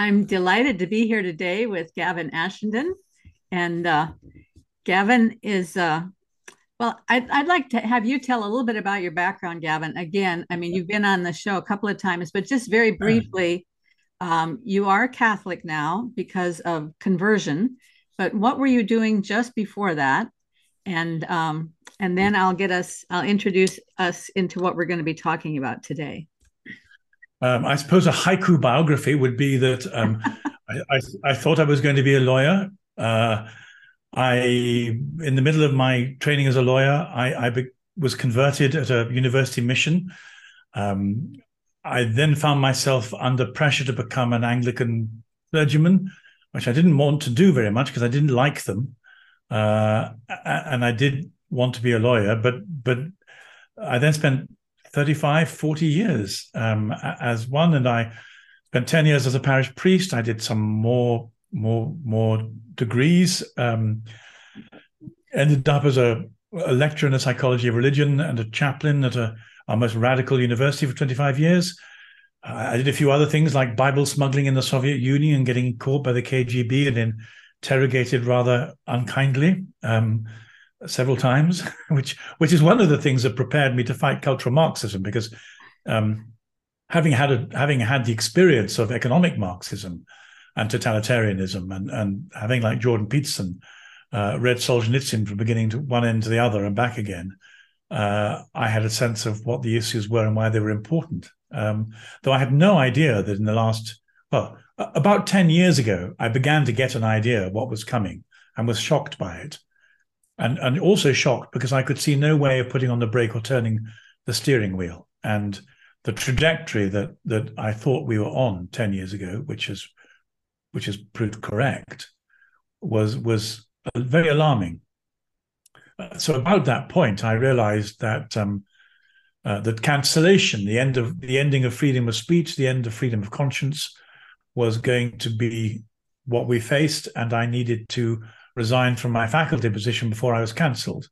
I'm delighted to be here today with Gavin Ashenden. And uh, Gavin is, uh, well, I'd, I'd like to have you tell a little bit about your background, Gavin. Again, I mean, you've been on the show a couple of times, but just very briefly, um, you are Catholic now because of conversion. But what were you doing just before that? And um, and then I'll get us, I'll introduce us into what we're going to be talking about today. Um, I suppose a haiku biography would be that um, I, I, I, thought I was going to be a lawyer. Uh, I, in the middle of my training as a lawyer, I, I be, was converted at a university mission. Um, I then found myself under pressure to become an Anglican clergyman, which I didn't want to do very much because I didn't like them, uh, and I did want to be a lawyer. But but I then spent 35, 40 years um, as one. And I spent 10 years as a parish priest. I did some more, more, more degrees. Um, ended up as a, a, lecturer in the psychology of religion and a chaplain at a our most radical university for 25 years. I did a few other things like Bible smuggling in the Soviet Union and getting caught by the KGB and interrogated rather unkindly. Um, several times, which which is one of the things that prepared me to fight cultural Marxism because um, having had a, having had the experience of economic Marxism and totalitarianism and and having like Jordan Peterson uh, read Solzhenitsyn from beginning to one end to the other and back again, uh, I had a sense of what the issues were and why they were important. Um, though I had no idea that in the last well about ten years ago I began to get an idea of what was coming and was shocked by it and and also shocked because I could see no way of putting on the brake or turning the steering wheel. And the trajectory that that I thought we were on ten years ago, which is which has proved correct, was was very alarming. So about that point, I realized that um, uh, that cancellation, the end of the ending of freedom of speech, the end of freedom of conscience, was going to be what we faced, and I needed to resigned from my faculty position before I was cancelled,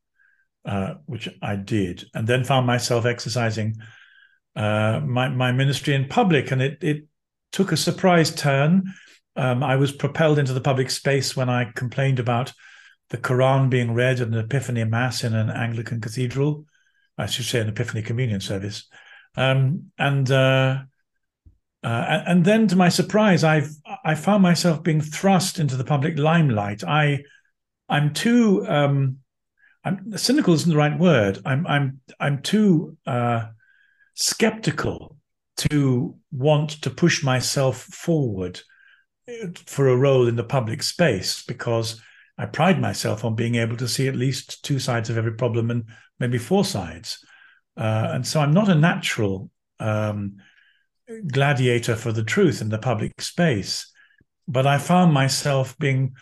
uh, which I did, and then found myself exercising uh, my my ministry in public, and it it took a surprise turn. Um, I was propelled into the public space when I complained about the Quran being read at an Epiphany Mass in an Anglican cathedral. I should say an Epiphany Communion service, um, and. Uh, uh, and, then, to my surprise, I I found myself being thrust into the public limelight. I I'm too um, I'm, cynical isn't the right word. I'm I'm I'm too uh, skeptical to want to push myself forward uh, for a role in the public space because I pride myself on being able to see at least two sides of every problem and maybe four sides. Uh, and so I'm not a natural um, gladiator for the truth in the public space. But I found myself being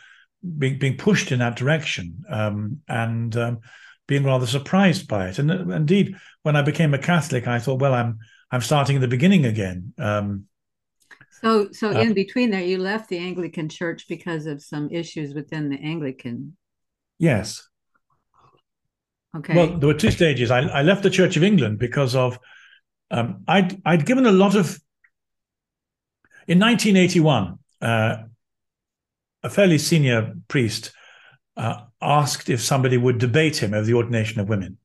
being, being pushed in that direction um, and um, being rather surprised by it. And uh, indeed, when I became a Catholic, I thought, well, I'm I'm starting at the beginning again. Um, so, so uh, in between there, you left the Anglican Church because of some issues within the Anglican. Yes. Okay. Well, there were two stages. I, I left the Church of England because of um, I'd I'd given a lot of in 1981, uh, a fairly senior priest uh, asked if somebody would debate him over the ordination of women.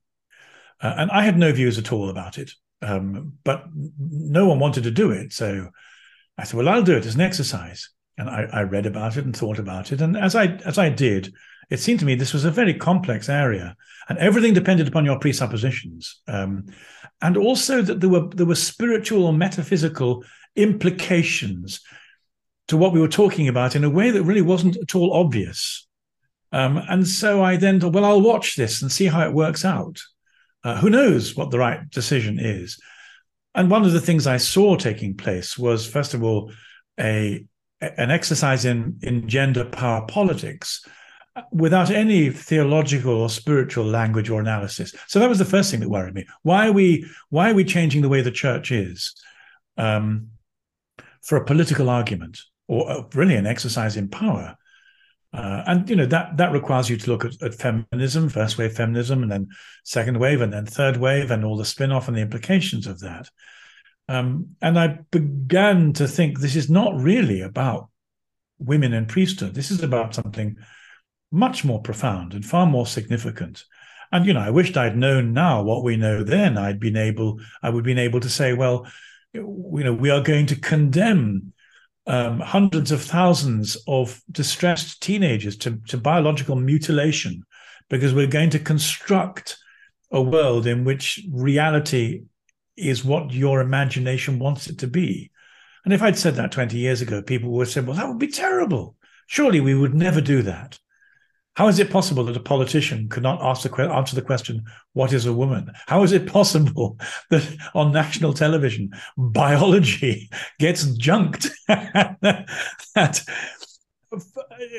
Uh, and I had no views at all about it, um, but no one wanted to do it. So I said, well, I'll do it as an exercise. And I, I, read about it and thought about it. And as I as I did, it seemed to me this was a very complex area, and everything depended upon your presuppositions, um, and also that there were there were spiritual or metaphysical implications to what we were talking about in a way that really wasn't at all obvious. Um, and so I then thought, well, I'll watch this and see how it works out. Uh, who knows what the right decision is? And one of the things I saw taking place was, first of all, a an exercise in in gender power politics without any theological or spiritual language or analysis. So that was the first thing that worried me. Why are we why are we changing the way the church is? Um, for a political argument or a brilliant exercise in power. Uh, and you know that that requires you to look at, at, feminism, first wave feminism, and then second wave, and then third wave, and all the spin-off and the implications of that. Um, and I began to think this is not really about women in priesthood. This is about something much more profound and far more significant. And you know, I wished I'd known now what we know then. I'd been able, I would have been able to say, well, you know, we are going to condemn um, hundreds of thousands of distressed teenagers to, to biological mutilation because we're going to construct a world in which reality is what your imagination wants it to be. And if I'd said that 20 years ago, people would have said, well, that would be terrible. Surely we would never do that. How is it possible that a politician could not ask the, answer the question, what is a woman? How is it possible that on national television, biology gets junked? that,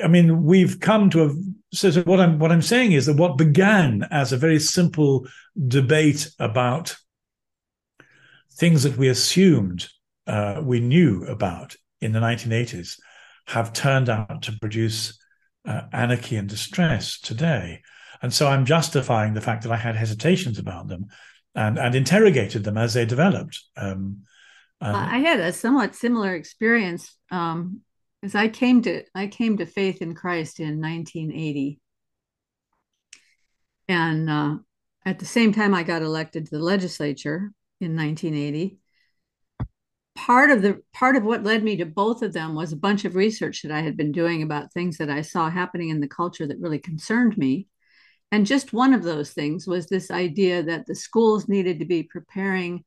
I mean, we've come to a, so, what I'm, what I'm saying is that what began as a very simple debate about things that we assumed uh, we knew about in the 1980s have turned out to produce uh, anarchy and distress today. And so I'm justifying the fact that I had hesitations about them and, and interrogated them as they developed. Um, uh, I had a somewhat similar experience um, as I came to I came to faith in Christ in 1980, and uh, at the same time I got elected to the legislature in 1980 part of the part of what led me to both of them was a bunch of research that I had been doing about things that I saw happening in the culture that really concerned me. And just one of those things was this idea that the schools needed to be preparing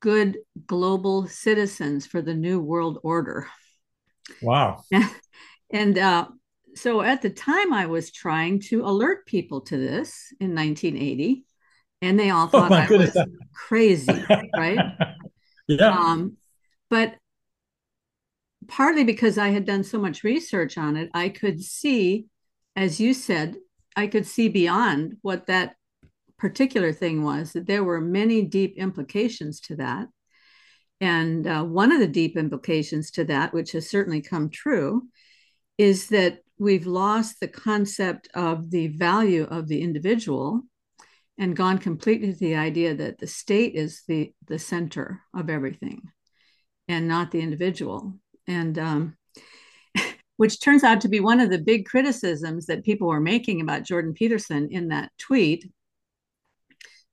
good global citizens for the new world order. Wow. and uh, so at the time, I was trying to alert people to this in 1980, and they all oh thought oh I goodness. was crazy, right? Yeah. Um, but partly because I had done so much research on it, I could see, as you said, I could see beyond what that particular thing was, that there were many deep implications to that. And uh, one of the deep implications to that, which has certainly come true, is that we've lost the concept of the value of the individual and gone completely to the idea that the state is the the center of everything and not the individual. And um, which turns out to be one of the big criticisms that people were making about jordan peterson in that tweet.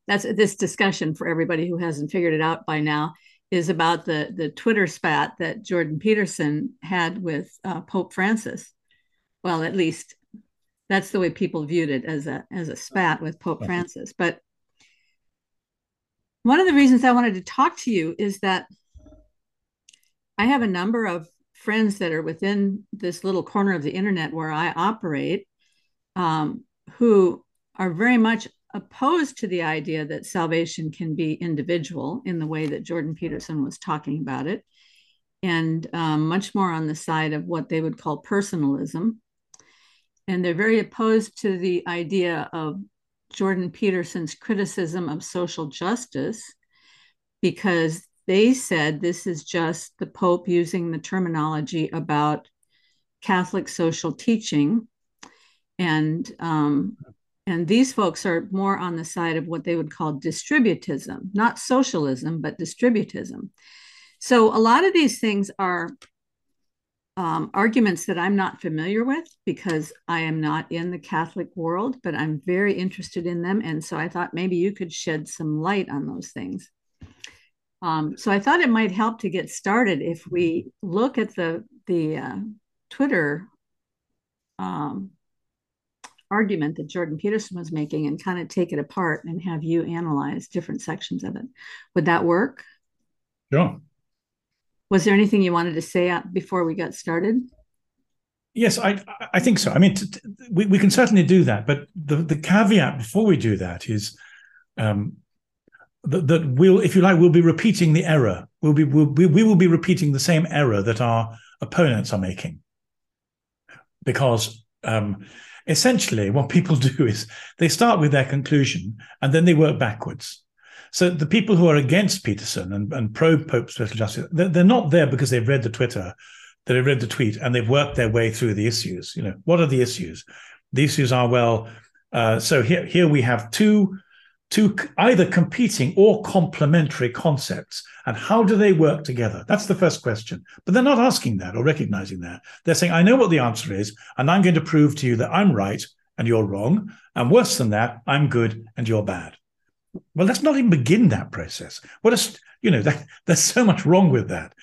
That's this discussion for everybody who hasn't figured it out by now is about the the twitter spat that jordan peterson had with uh, pope francis. Well at least that's the way people viewed it as a as a spat with Pope Francis. But one of the reasons I wanted to talk to you is that I have a number of friends that are within this little corner of the internet where I operate, um, who are very much opposed to the idea that salvation can be individual in the way that Jordan Peterson was talking about it, and um, much more on the side of what they would call personalism and they're very opposed to the idea of Jordan Peterson's criticism of social justice because they said this is just the Pope using the terminology about Catholic social teaching. And um, and these folks are more on the side of what they would call distributism, not socialism, but distributism. So a lot of these things are um, arguments that I'm not familiar with because I am not in the Catholic world, but I'm very interested in them. And so I thought maybe you could shed some light on those things. Um, so I thought it might help to get started if we look at the the uh, Twitter um, argument that Jordan Peterson was making and kind of take it apart and have you analyze different sections of it. Would that work? Sure. Was there anything you wanted to say before we got started? Yes, I I think so. I mean, t- t- we we can certainly do that, but the the caveat before we do that is um, that, that we'll, if you like, we'll be repeating the error. We'll be we'll, we we will be repeating the same error that our opponents are making, because um, essentially what people do is they start with their conclusion and then they work backwards. So the people who are against Peterson and, and pro Pope social justice, they're, they're, not there because they've read the Twitter, they've read the tweet, and they've worked their way through the issues. You know, what are the issues? The issues are well. Uh, so here, here we have two two either competing or complementary concepts and how do they work together that's the first question but they're not asking that or recognizing that they're saying i know what the answer is and i'm going to prove to you that i'm right and you're wrong and worse than that i'm good and you're bad well let's not even begin that process what you know that, there's so much wrong with that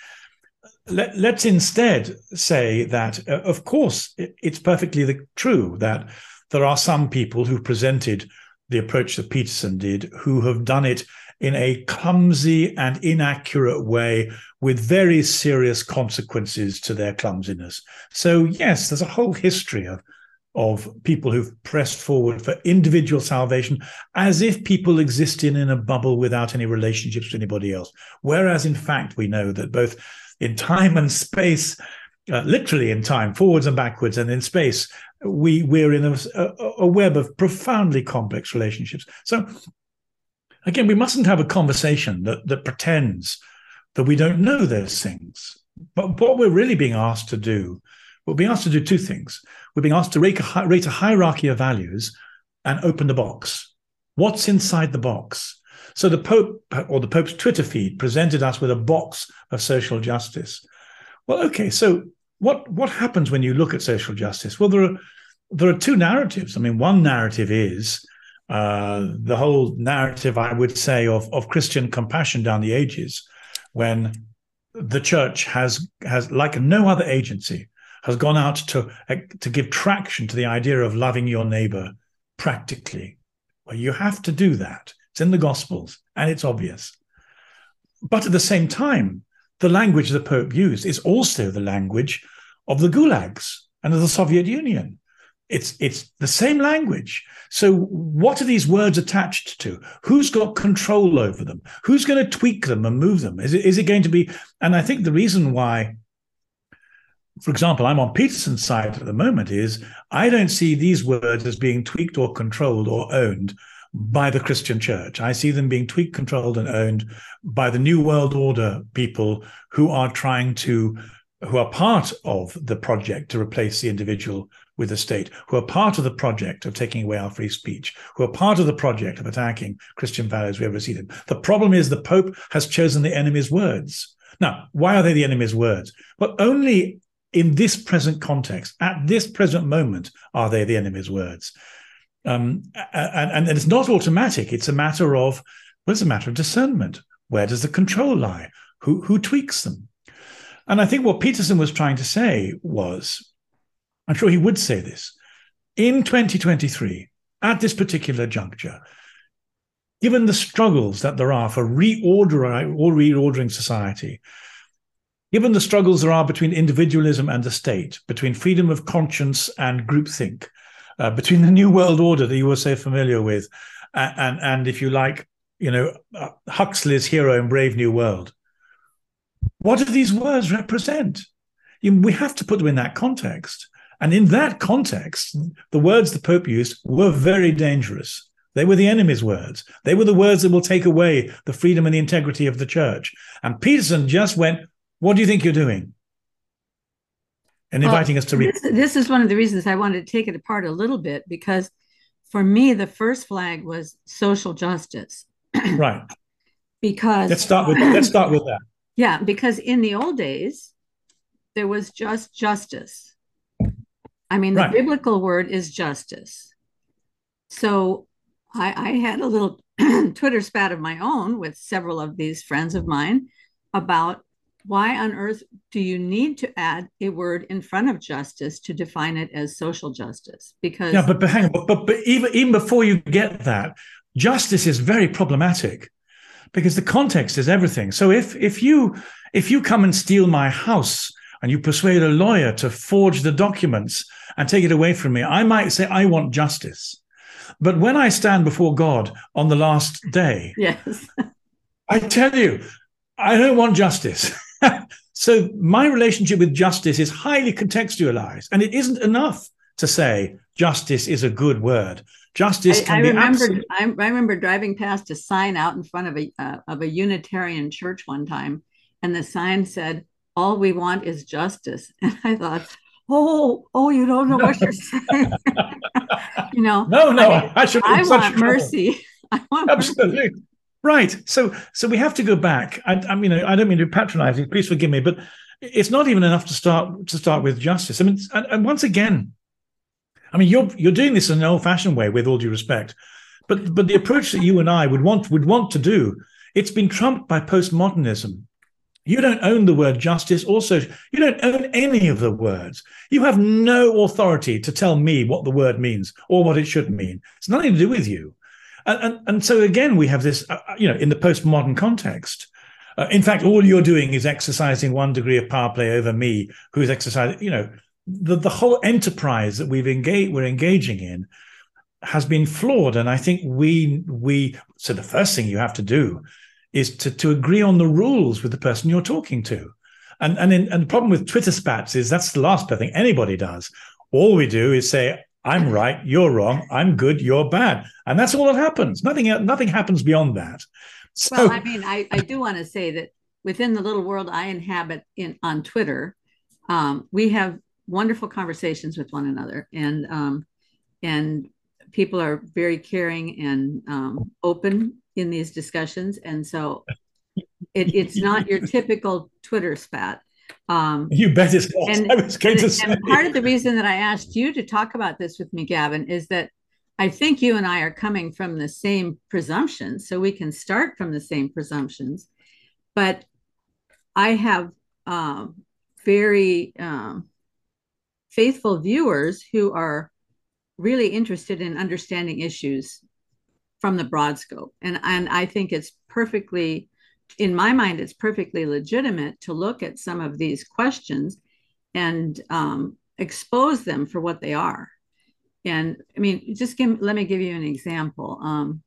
Let, us instead say that uh, of course it, it's perfectly the, true that there are some people who presented the approach that Peterson did, who have done it in a clumsy and inaccurate way with very serious consequences to their clumsiness. So, yes, there's a whole history of, of people who've pressed forward for individual salvation as if people existed in a bubble without any relationships to anybody else. Whereas, in fact, we know that both in time and space, uh, literally in time, forwards and backwards, and in space, we we're in a, a, web of profoundly complex relationships. So again, we mustn't have a conversation that that pretends that we don't know those things. But what we're really being asked to do, we're being asked to do two things. We're being asked to rate a, rate a hierarchy of values and open the box. What's inside the box? So the Pope or the Pope's Twitter feed presented us with a box of social justice. Well, okay, so what what happens when you look at social justice? Well, there are there are two narratives. I mean, one narrative is uh, the whole narrative, I would say, of of Christian compassion down the ages, when the church has has like no other agency has gone out to uh, to give traction to the idea of loving your neighbor practically. Well, you have to do that. It's in the Gospels and it's obvious. But at the same time, the language the Pope used is also the language of the gulags and of the Soviet Union. It's it's the same language. So what are these words attached to? Who's got control over them? Who's going to tweak them and move them? Is it is it going to be? And I think the reason why, for example, I'm on Peterson's side at the moment is I don't see these words as being tweaked or controlled or owned by the Christian church. I see them being tweaked, controlled, and owned by the New World Order people who are trying to who are part of the project to replace the individual with the state, who are part of the project of taking away our free speech, who are part of the project of attacking Christian values wherever see them. The problem is the Pope has chosen the enemy's words. Now, why are they the enemy's words? Well, only in this present context, at this present moment, are they the enemy's words. Um, and, and it's not automatic. It's a matter of, well, it's a matter of discernment. Where does the control lie? Who, who tweaks them? And I think what Peterson was trying to say was, I'm sure he would say this, in 2023, at this particular juncture, given the struggles that there are for reordering or reordering society, given the struggles there are between individualism and the state, between freedom of conscience and groupthink, uh, between the New World Order that you were so familiar with, and, and, and if you like, you know, uh, Huxley's hero in Brave New World, what do these words represent? We have to put them in that context. And in that context, the words the Pope used were very dangerous. They were the enemy's words. They were the words that will take away the freedom and the integrity of the church. And Peterson just went, What do you think you're doing? And inviting us to read. This, this is one of the reasons I wanted to take it apart a little bit because for me, the first flag was social justice. right. Because let's start with let's start with that. Yeah, because in the old days, there was just justice. I mean, the right. biblical word is justice. So I, I had a little Twitter spat of my own with several of these friends of mine about why on earth do you need to add a word in front of justice to define it as social justice? Because yeah, but, but hang on, but, but even even before you get that, justice is very problematic because the context is everything. So if if you if you come and steal my house and you persuade a lawyer to forge the documents and take it away from me, I might say I want justice. But when I stand before God on the last day, yes, I tell you, I don't want justice. so my relationship with justice is highly contextualized, and it isn't enough to say justice is a good word. Justice I, I remember. I, I, remember driving past a sign out in front of a uh, of a Unitarian church one time, and the sign said, "All we want is justice." And I thought, "Oh, oh, you don't know what you're saying." you know, no, no, I, I, I want mercy. I want absolutely. Right. So so we have to go back. I, I mean, I don't mean to be patronizing. Please forgive me, but it's not even enough to start to start with justice. I mean, and, and once again, I mean, you're you're doing this in an old-fashioned way, with all due respect, but but the approach that you and I would want would want to do, it's been trumped by postmodernism. You don't own the word justice. Also, you don't own any of the words. You have no authority to tell me what the word means or what it should mean. It's nothing to do with you. And, and, and so again, we have this, uh, uh, you know, in the postmodern context. Uh, in fact, all you're doing is exercising one degree of power play over me, who is exercising, you know, the, the whole enterprise that we've engaged, we're engaging in has been flawed. And I think we, we, so the first thing you have to do is to, to agree on the rules with the person you're talking to. And, and, in, and the problem with Twitter spats is that's the last thing anybody does. All we do is say, I'm right, you're wrong, I'm good, you're bad. And that's all that happens. Nothing, nothing happens beyond that. So, well, I mean, I, I do want to say that within the little world I inhabit in on Twitter, um, we have wonderful conversations with one another, and um, and people are very caring and um, open in these discussions, and so it, it's not your typical Twitter spat. Um, you bet it's not. And, I was going and, to say. And part of the reason that I asked you to talk about this with me, Gavin, is that I think you and I are coming from the same presumptions, so we can start from the same presumptions. But I have um, very um, faithful viewers who are really interested in understanding issues from the broad scope. And, and I think it's perfectly, in my mind, it's perfectly legitimate to look at some of these questions and um, expose them for what they are. And I mean, just give, let me give you an example. Um,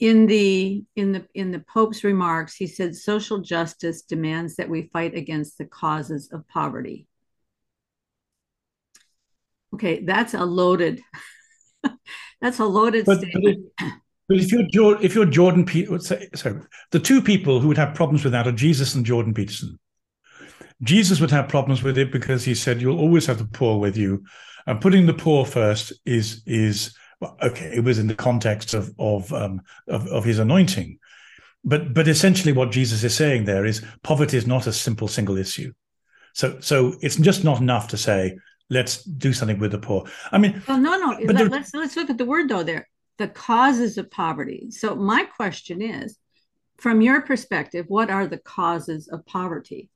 in the in the in the Pope's remarks, he said social justice demands that we fight against the causes of poverty. Okay, that's a loaded that's a loaded but, statement. But if, but if you're if you're Jordan Peterson, sorry, the two people who would have problems with that are Jesus and Jordan Peterson. Jesus would have problems with it because he said you'll always have the poor with you, and putting the poor first is is well, okay. It was in the context of of, um, of of his anointing, but but essentially what Jesus is saying there is poverty is not a simple single issue. So so it's just not enough to say let's do something with the poor. I mean, well, no, no. Let, let's let's look at the word though. There, the causes of poverty. So my question is, from your perspective, what are the causes of poverty?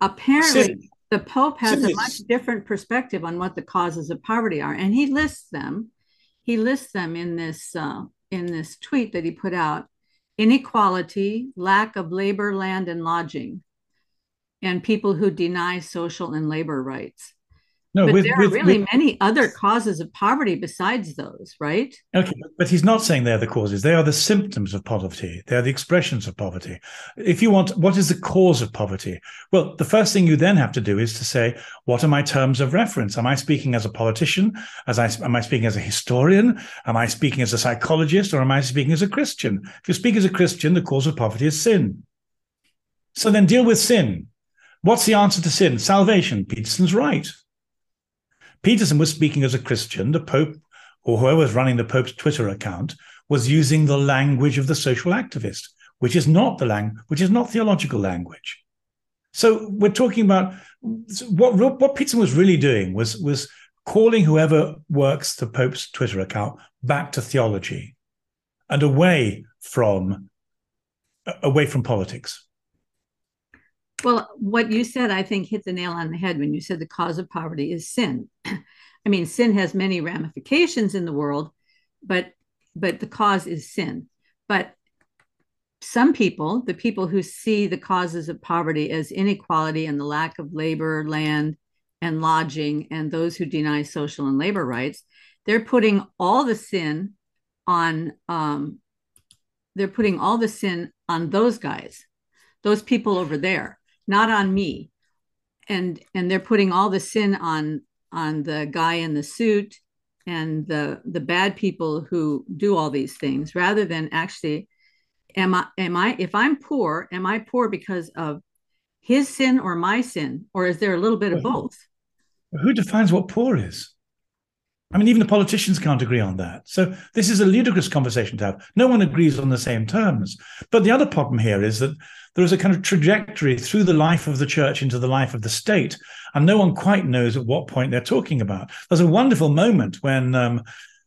Apparently, the Pope has a much different perspective on what the causes of poverty are, and he lists them. He lists them in this uh, in this tweet that he put out: inequality, lack of labor, land, and lodging, and people who deny social and labor rights. No, but with, there with, are really with, many other causes of poverty besides those, right? Okay, but he's not saying they're the causes. They are the symptoms of poverty. They are the expressions of poverty. If you want, what is the cause of poverty? Well, the first thing you then have to do is to say, what are my terms of reference? Am I speaking as a politician? As I am I speaking as a historian? Am I speaking as a psychologist, or am I speaking as a Christian? If you speak as a Christian, the cause of poverty is sin. So then deal with sin. What's the answer to sin? Salvation. Peterson's right. Peterson was speaking as a Christian. The Pope, or whoever was running the Pope's Twitter account, was using the language of the social activist, which is not the language, which is not theological language. So we're talking about what what Peterson was really doing was was calling whoever works the Pope's Twitter account back to theology and away from away from politics. Well, what you said, I think, hit the nail on the head when you said the cause of poverty is sin. I mean, sin has many ramifications in the world, but but the cause is sin. But some people, the people who see the causes of poverty as inequality and the lack of labor, land, and lodging, and those who deny social and labor rights, they're putting all the sin on. Um, they're putting all the sin on those guys, those people over there not on me. And and they're putting all the sin on on the guy in the suit and the the bad people who do all these things rather than actually am i am i if i'm poor am i poor because of his sin or my sin or is there a little bit of both? who defines what poor is I mean, even the politicians can't agree on that. So this is a ludicrous conversation to have. No one agrees on the same terms. But the other problem here is that there is a kind of trajectory through the life of the church into the life of the state, and no one quite knows at what point they're talking about. There's a wonderful moment when um,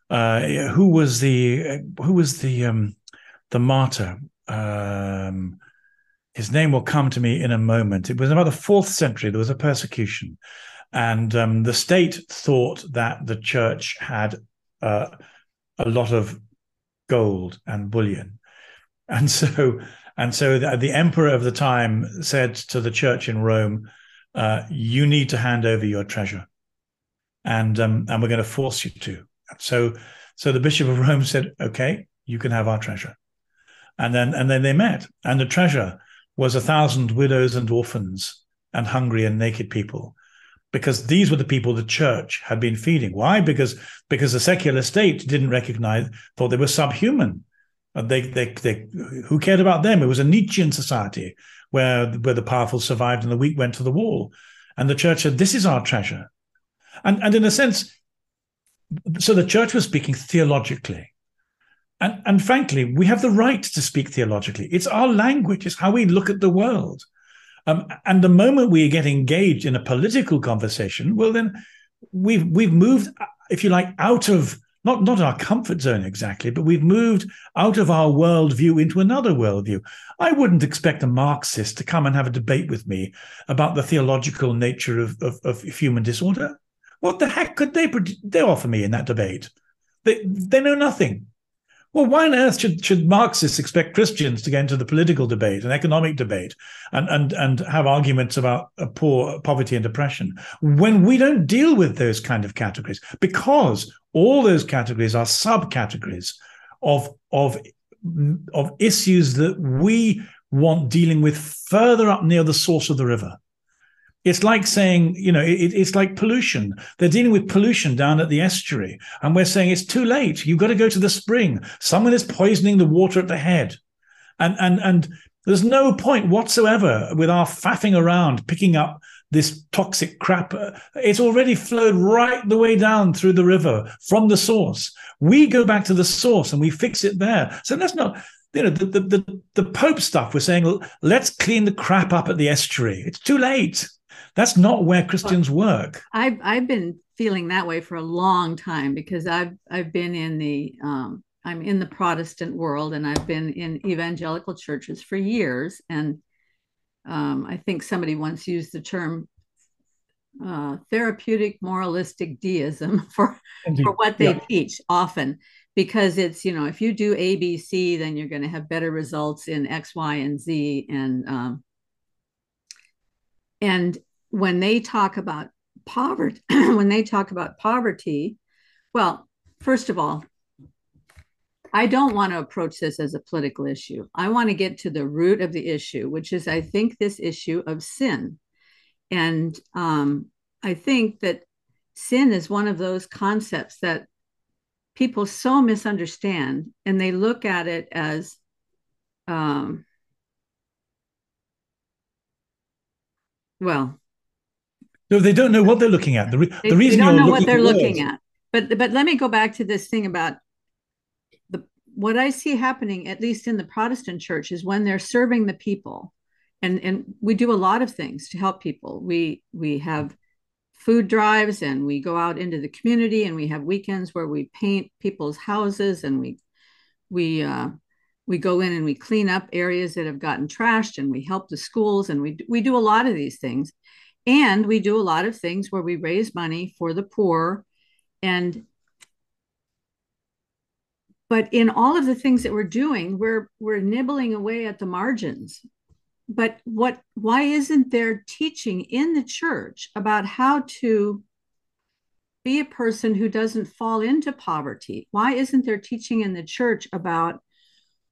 uh, who was the who was the um, the martyr? Um, his name will come to me in a moment. It was about the fourth century. There was a persecution, and um, the state thought that the church had uh, a lot of gold and bullion, and so and so the, the, emperor of the time said to the church in Rome, uh, "You need to hand over your treasure, and um, and we're going to force you to." So so the bishop of Rome said, "Okay, you can have our treasure," and then and then they met, and the treasure was a thousand widows and orphans and hungry and naked people because these were the people the church had been feeding. Why? Because because the secular state didn't recognize, thought they were subhuman. They, they, they, who cared about them? It was a Nietzschean society where where the powerful survived and the weak went to the wall. And the church said, "This is our treasure," and and in a sense, so the church was speaking theologically. And, and frankly, we have the right to speak theologically. It's our language, it's how we look at the world. Um, and the moment we get engaged in a political conversation, well, then we've we've moved, if you like, out of not not our comfort zone exactly, but we've moved out of our worldview into another worldview. I wouldn't expect a Marxist to come and have a debate with me about the theological nature of, of, of human disorder. What the heck could they they offer me in that debate? They they know nothing. Well, why on earth should, should Marxists expect Christians to get into the political debate and economic debate and, and, and have arguments about poor poverty and oppression when we don't deal with those kind of categories? Because all those categories are subcategories of, of, of issues that we want dealing with further up near the source of the river. It's like saying, you know, it, it's like pollution. They're dealing with pollution down at the estuary. And we're saying it's too late. You've got to go to the spring. Someone is poisoning the water at the head. And, and, and there's no point whatsoever with our faffing around picking up this toxic crap. It's already flowed right the way down through the river from the source. We go back to the source and we fix it there. So let's not, you know, the, the, the, the Pope stuff, we're saying, let's clean the crap up at the estuary. It's too late. That's not where Christians work. I've I've been feeling that way for a long time because I've I've been in the um, I'm in the Protestant world and I've been in evangelical churches for years. And um, I think somebody once used the term uh, therapeutic moralistic deism for, for what they yeah. teach often because it's you know if you do abc then you're going to have better results in x y and z and um, and when they talk about poverty, when they talk about poverty, well, first of all, I don't want to approach this as a political issue. I want to get to the root of the issue, which is, I think, this issue of sin. And um, I think that sin is one of those concepts that people so misunderstand and they look at it as um, well no, they don't know what they're looking at. The, re- they, the reason they don't know what they're looking at. But but let me go back to this thing about the what I see happening, at least in the Protestant church, is when they're serving the people, and and we do a lot of things to help people. We we have food drives and we go out into the community and we have weekends where we paint people's houses and we we uh, we go in and we clean up areas that have gotten trashed and we help the schools and we we do a lot of these things and we do a lot of things where we raise money for the poor and but in all of the things that we're doing we're we're nibbling away at the margins. But what why isn't there teaching in the church about how to be a person who doesn't fall into poverty? Why isn't there teaching in the church about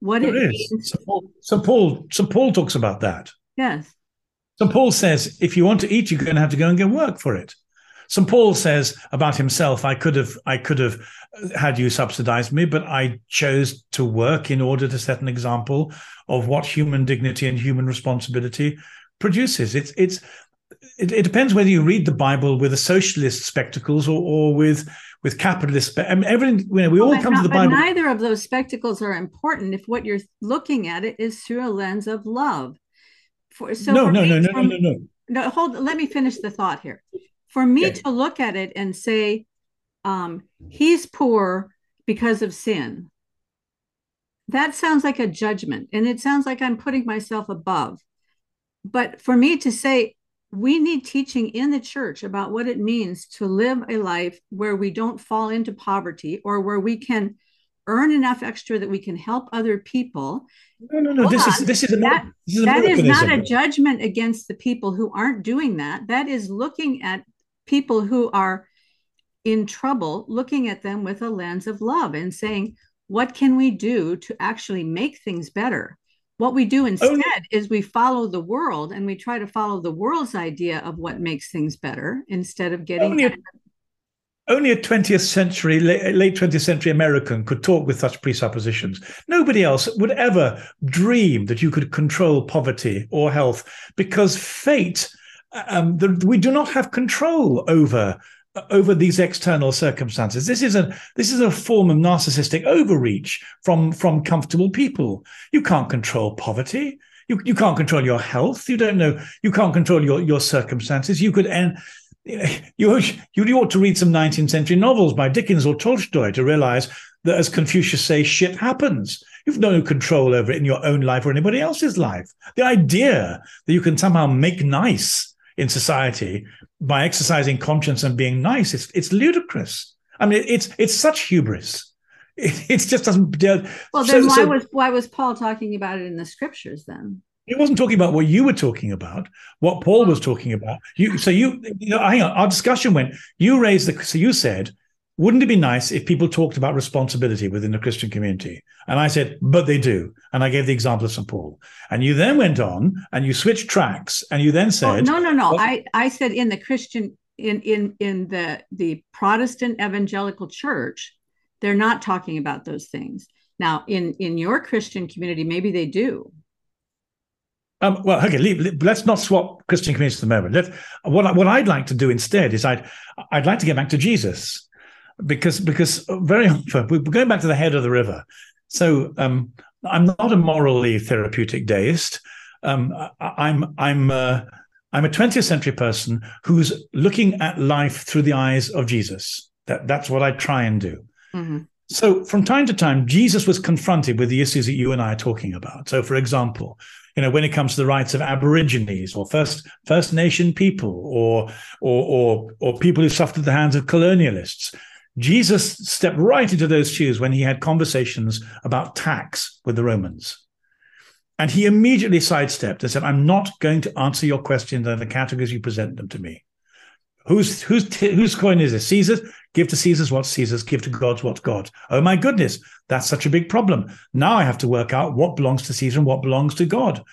what there it is. means so paul, so paul so paul talks about that. Yes St. Paul says, if you want to eat, you're going to have to go and get work for it. St. Paul says about himself, I could have, I could have had you subsidize me, but I chose to work in order to set an example of what human dignity and human responsibility produces. It's, it's, it, it depends whether you read the Bible with a socialist spectacles or, or with, with capitalist. I mean, everything. You know, we well, all come not, to the Bible. neither of those spectacles are important if what you're looking at it is through a lens of love. For, so no, no, no, no, no, no, no. No, hold. Let me finish the thought here. For me okay. to look at it and say, um, "He's poor because of sin," that sounds like a judgment, and it sounds like I'm putting myself above. But for me to say, we need teaching in the church about what it means to live a life where we don't fall into poverty or where we can earn enough extra that we can help other people. No, no, no. This is this is, that, this is that is not a judgment against the people who aren't doing that. That is looking at people who are in trouble, looking at them with a lens of love and saying, what can we do to actually make things better? What we do oh, instead Only, is we follow the world and we try to follow the world's idea of what makes things better instead of getting. Only only a 20th century, late 20th century American could talk with such presuppositions. Nobody else would ever dream that you could control poverty or health because fate, um, the, we do not have control over over these external circumstances. This is a this is a form of narcissistic overreach from from comfortable people. You can't control poverty. You, you can't control your health. You don't know. You can't control your your circumstances. You could end. You, you ought to read some 19th century novels by Dickens or Tolstoy to realize that, as Confucius says, shit happens. You've no control over it in your own life or anybody else's life. The idea that you can somehow make nice in society by exercising conscience and being nice. It's it's ludicrous. I mean, it's it's such hubris. It, it just doesn't. Well, then so, why so, was why was Paul talking about it in the scriptures then? He wasn't talking about what you were talking about, what Paul was oh. talking about. You so you, you know, hang on. Our discussion went. You raised the so you said wouldn't it be nice if people talked about responsibility within the Christian community? And I said, but they do. And I gave the example of St. Paul. And you then went on and you switched tracks and you then oh, said, oh, no, no, no. I, I said in the Christian, in, in, in the, the Protestant evangelical church, they're not talking about those things. Now, in, in your Christian community, maybe they do. Um, well, okay, leave, let's not swap Christian communities at the moment. Let, what, what I'd like to do instead is I'd, I'd like to get back to Jesus because because very often we're going back to the head of the river. So um, I'm not a morally therapeutic deist. Um, I, am I'm uh, I'm a 20th century person who's looking at life through the eyes of Jesus. That that's what I try and do. Mm-hmm. So from time to time, Jesus was confronted with the issues that you and I are talking about. So, for example, you know, when it comes to the rights of Aborigines or First First Nation people, or or or, or people who suffered at the hands of colonialists, Jesus stepped right into those shoes when he had conversations about tax with the Romans. And he immediately sidestepped and said, I'm not going to answer your questions in the categories you present them to me. Whose whose whose coin is this? Caesar's. Give to Caesar's what's Caesar's. Give to God's what's God. Oh my goodness, that's such a big problem. Now I have to work out what belongs to Caesar and what belongs to God.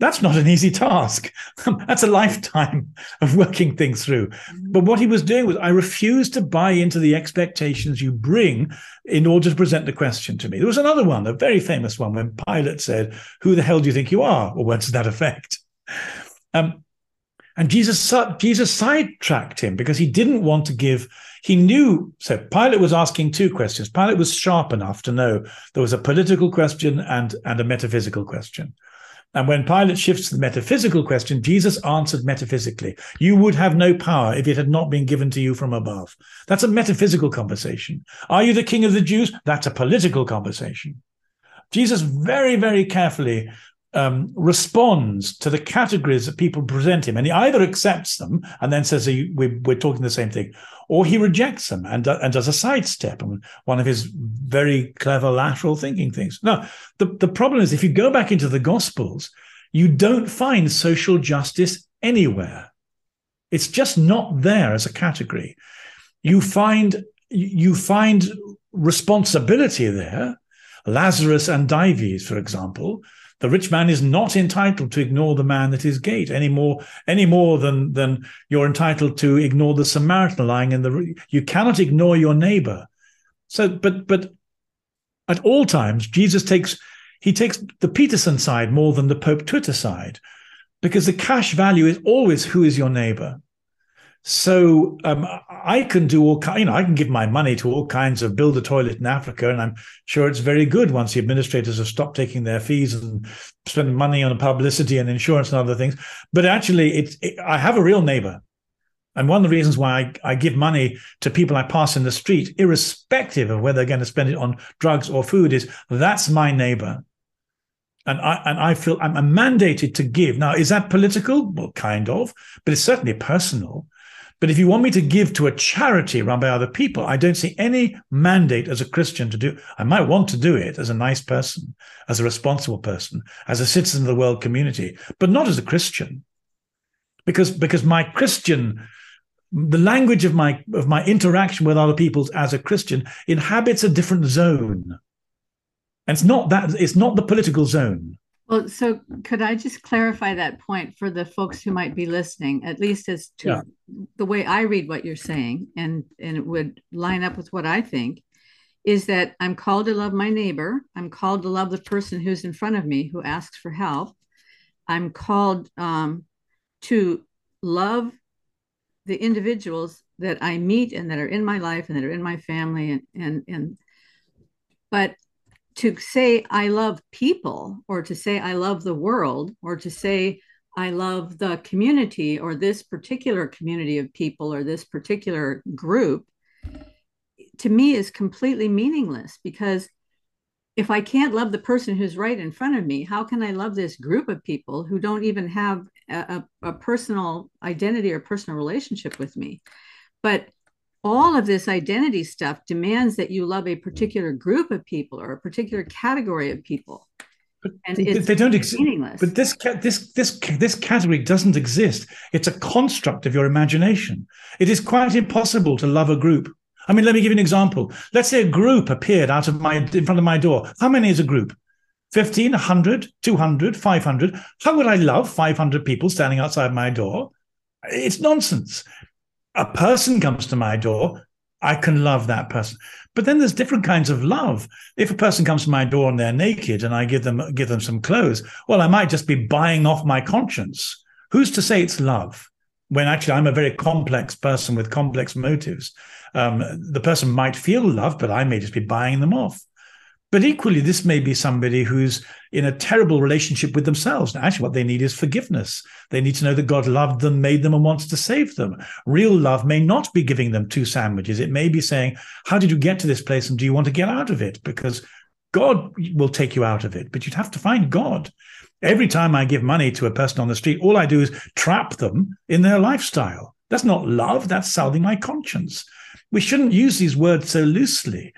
That's not an easy task. That's a lifetime of working things through. But what he was doing was, I refuse to buy into the expectations you bring in order to present the question to me. There was another one, a very famous one, when Pilate said, Who the hell do you think you are? Or words to that effect. Um, and Jesus, Jesus sidetracked him because he didn't want to give, he knew. So Pilate was asking two questions. Pilate was sharp enough to know there was a political question and, and a metaphysical question. And when Pilate shifts to the metaphysical question, Jesus answered metaphysically. You would have no power if it had not been given to you from above. That's a metaphysical conversation. Are you the king of the Jews? That's a political conversation. Jesus very, very carefully um, responds to the categories that people present him, and he either accepts them and then says, "We're, we're talking the same thing," or he rejects them and, and does a sidestep. And one of his very clever lateral thinking things. Now, the, the problem is if you go back into the Gospels, you don't find social justice anywhere. It's just not there as a category. You find you find responsibility there. Lazarus and Dives, for example, the rich man is not entitled to ignore the man at his gate any more, any more than, than you're entitled to ignore the Samaritan lying in the. You cannot ignore your neighbor. So, but but at all times, Jesus takes he takes the Peterson side more than the Pope Twitter side, because the cash value is always who is your neighbor. So um, I can do all kind, you know, I can give my money to all kinds of build a toilet in Africa, and I'm sure it's very good once the administrators have stopped taking their fees and spending money on publicity and insurance and other things. But actually, it's it, I have a real neighbor, and one of the reasons why I, I give money to people I pass in the street, irrespective of whether they're going to spend it on drugs or food, is that's my neighbor and I and I feel I'm, I'm mandated to give. Now, is that political? Well, kind of, but it's certainly personal. But if you want me to give to a charity run by other people, I don't see any mandate as a Christian to do. I might want to do it as a nice person, as a responsible person, as a citizen of the world community, but not as a Christian. Because, because my Christian, the language of my of my interaction with other people as a Christian inhabits a different zone. And it's not that it's not the political zone. Well, so could I just clarify that point for the folks who might be listening, at least as to yeah. the way I read what you're saying, and and it would line up with what I think, is that I'm called to love my neighbor. I'm called to love the person who's in front of me who asks for help. I'm called um, to love the individuals that I meet and that are in my life and that are in my family and and and but to say I love people or to say I love the world or to say I love the community or this particular community of people or this particular group to me is completely meaningless because if I can't love the person who's right in front of me, how can I love this group of people who don't even have a, a, a personal identity or personal relationship with me? But all of this identity stuff demands that you love a mm. particular group of people or a particular category of people. But and they don't exist. But this this this this category doesn't exist. It's a construct of your imagination. It is quite impossible to love a group. I mean, let me give you an example. Let's say a group appeared out of my in front of my door. How many is a group? 15, 100, 200, 500. How would I love 500 people standing outside my door? It's nonsense a person comes to my door, I can love that person. But then there's different kinds of love. If a person comes to my door and they're naked and I give them give them some clothes, well, I might just be buying off my conscience. Who's to say it's love? When actually I'm a very complex person with complex motives. Um, the person might feel love, but I may just be buying them off. But equally, this may be somebody who's in a terrible relationship with themselves. Now, actually, what they need is forgiveness. They need to know that God loved them, made them, and wants to save them. Real love may not be giving them two sandwiches. It may be saying, How did you get to this place? And do you want to get out of it? Because God will take you out of it, but you'd have to find God. Every time I give money to a person on the street, all I do is trap them in their lifestyle. That's not love, that's salving my conscience. We shouldn't use these words so loosely.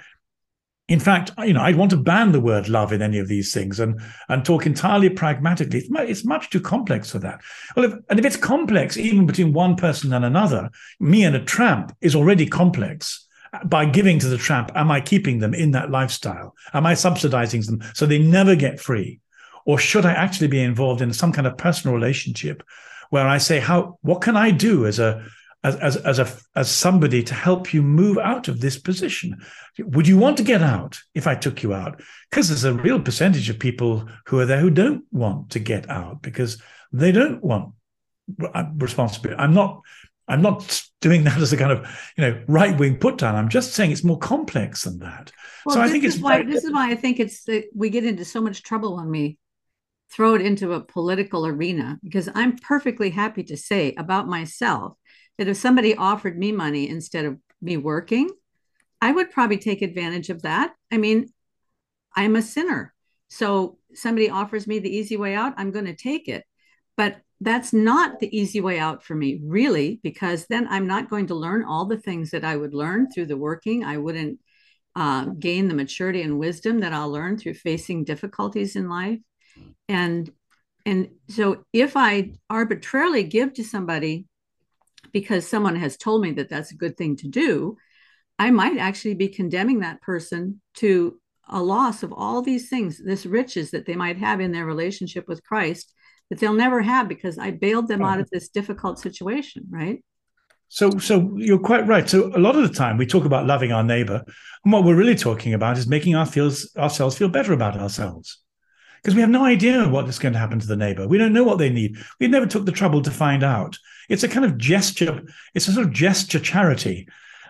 In fact, you know, I'd want to ban the word love in any of these things and and talk entirely pragmatically. It's, it's much too complex for that. Well, if, and if it's complex, even between one person and another, me and a tramp is already complex. Uh, by giving to the tramp, am I keeping them in that lifestyle? Am I subsidizing them so they never get free? Or should I actually be involved in some kind of personal relationship where I say, how, what can I do as a, as, as, as a as somebody to help you move out of this position. Would you want to get out if I took you out? Because there's a real percentage of people who are there who don't want to get out because they don't want uh, responsibility. I'm not I'm not doing that as a kind of you know right wing put down. I'm just saying it's more complex than that. Well, so I think it's why this is why I think it's that we get into so much trouble when we throw it into a political arena because I'm perfectly happy to say about myself that if somebody offered me money instead of me working, I would probably take advantage of that. I mean, I'm a sinner. So somebody offers me the easy way out, I'm going to take it. But that's not the easy way out for me, really, because then I'm not going to learn all the things that I would learn through the working. I wouldn't uh, gain the maturity and wisdom that I'll learn through facing difficulties in life. And and so if I arbitrarily give to somebody because someone has told me that that's a good thing to do, I might actually be condemning that person to a loss of all these things, this riches that they might have in their relationship with Christ that they'll never have because I bailed them out of this difficult situation, right? So, so you're quite right. So, a lot of the time we talk about loving our neighbor, and what we're really talking about is making our feels, ourselves feel better about ourselves. Because we have no idea what is going to happen to the neighbor. We don't know what they need. We never took the trouble to find out. It's a kind of gesture. It's a sort of gesture charity.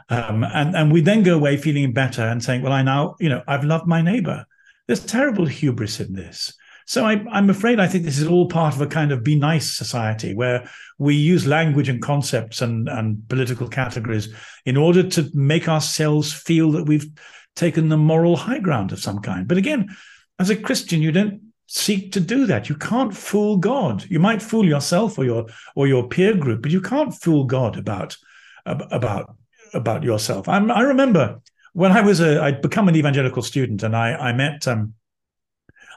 Um, and, and we then go away feeling better and saying, well, I now, you know, I've loved my neighbor. There's terrible hubris in this. So I, am afraid I think this is all part of a kind of be nice society where we use language and concepts and, and political categories in order to make ourselves feel that we've taken the moral high ground of some kind. But again, as a Christian, you don't seek to do that. You can't fool God. You might fool yourself or your or your peer group, but you can't fool God about about about yourself. I'm, i remember when I was a I'd become an evangelical student, and I I met um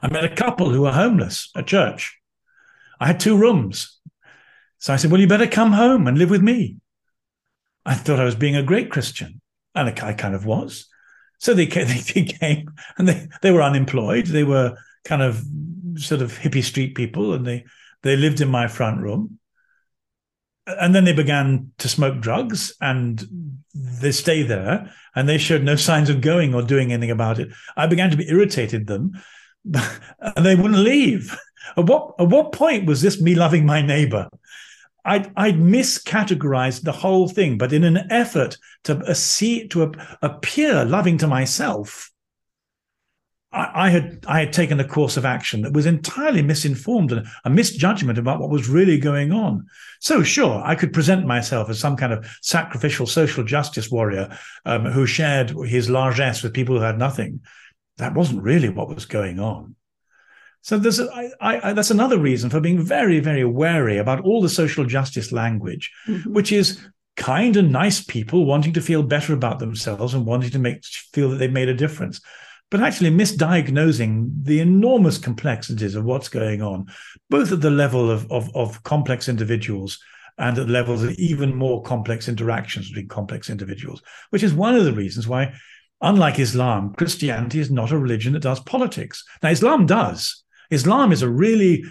I met a couple who were homeless at church. I had two rooms, so I said, "Well, you better come home and live with me." I thought I was being a great Christian, and I kind of was. So they came, they came and they, they were unemployed. They were kind of sort of hippie street people, and they they lived in my front room. And then they began to smoke drugs, and they stay there, and they showed no signs of going or doing anything about it. I began to be irritated them, and they wouldn't leave. At what at what point was this me loving my neighbor? I'd, I'd miscategorized the whole thing, but in an effort to see to appear loving to myself, I, I, had I had taken a course of action that was entirely misinformed and a misjudgment about what was really going on. So sure, I could present myself as some kind of sacrificial social justice warrior um, who shared his largesse with people who had nothing. That wasn't really what was going on. So there's a, I, I, that's another reason for being very, very wary about all the social justice language, mm-hmm. which is kind and nice people wanting to feel better about themselves and wanting to make feel that they've made a difference, but actually misdiagnosing the enormous complexities of what's going on, both at the level of, of, of complex individuals and at the levels of even more complex interactions between complex individuals, which is one of the reasons why, unlike Islam, Christianity is not a religion that does politics. Now, Islam does. Islam is a really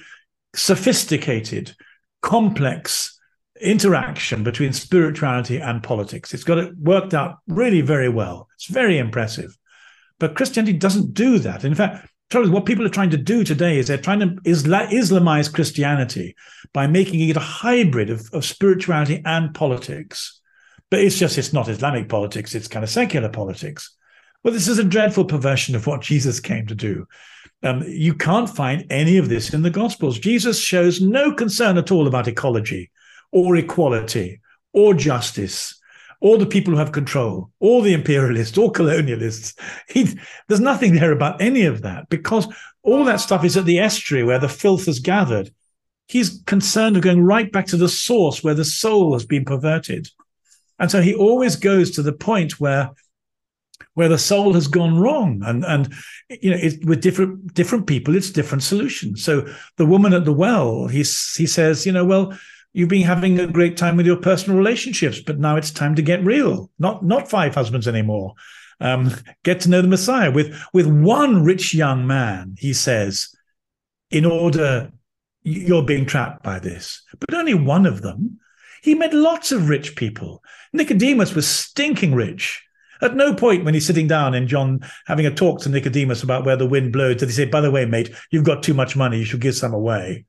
sophisticated, complex interaction between spirituality and politics. It's got it worked out really very well. It's very impressive. But Christianity doesn't do that. In fact, what people are trying to do today is they're trying to Isla- Islamize Christianity by making it a hybrid of, of spirituality and politics. But it's just, it's not Islamic politics, it's kind of secular politics. Well, this is a dreadful perversion of what Jesus came to do. Um, you can't find any of this in the Gospels. Jesus shows no concern at all about ecology or equality or justice or the people who have control or the imperialists or colonialists. He, there's nothing there about any of that because all that stuff is at the estuary where the filth has gathered. He's concerned of going right back to the source where the soul has been perverted. And so he always goes to the point where where the soul has gone wrong. And and you know it, with different different people it's different solutions. So the woman at the well he he says you know well you've been having a great time with your personal relationships but now it's time to get real. Not not five husbands anymore. Um, get to know the messiah. With with one rich young man he says in order you're being trapped by this. But only one of them. He met lots of rich people. Nicodemus was stinking rich at no point when he's sitting down and John having a talk to Nicodemus about where the wind blows did he say, by the way, mate, you've got too much money, you should give some away.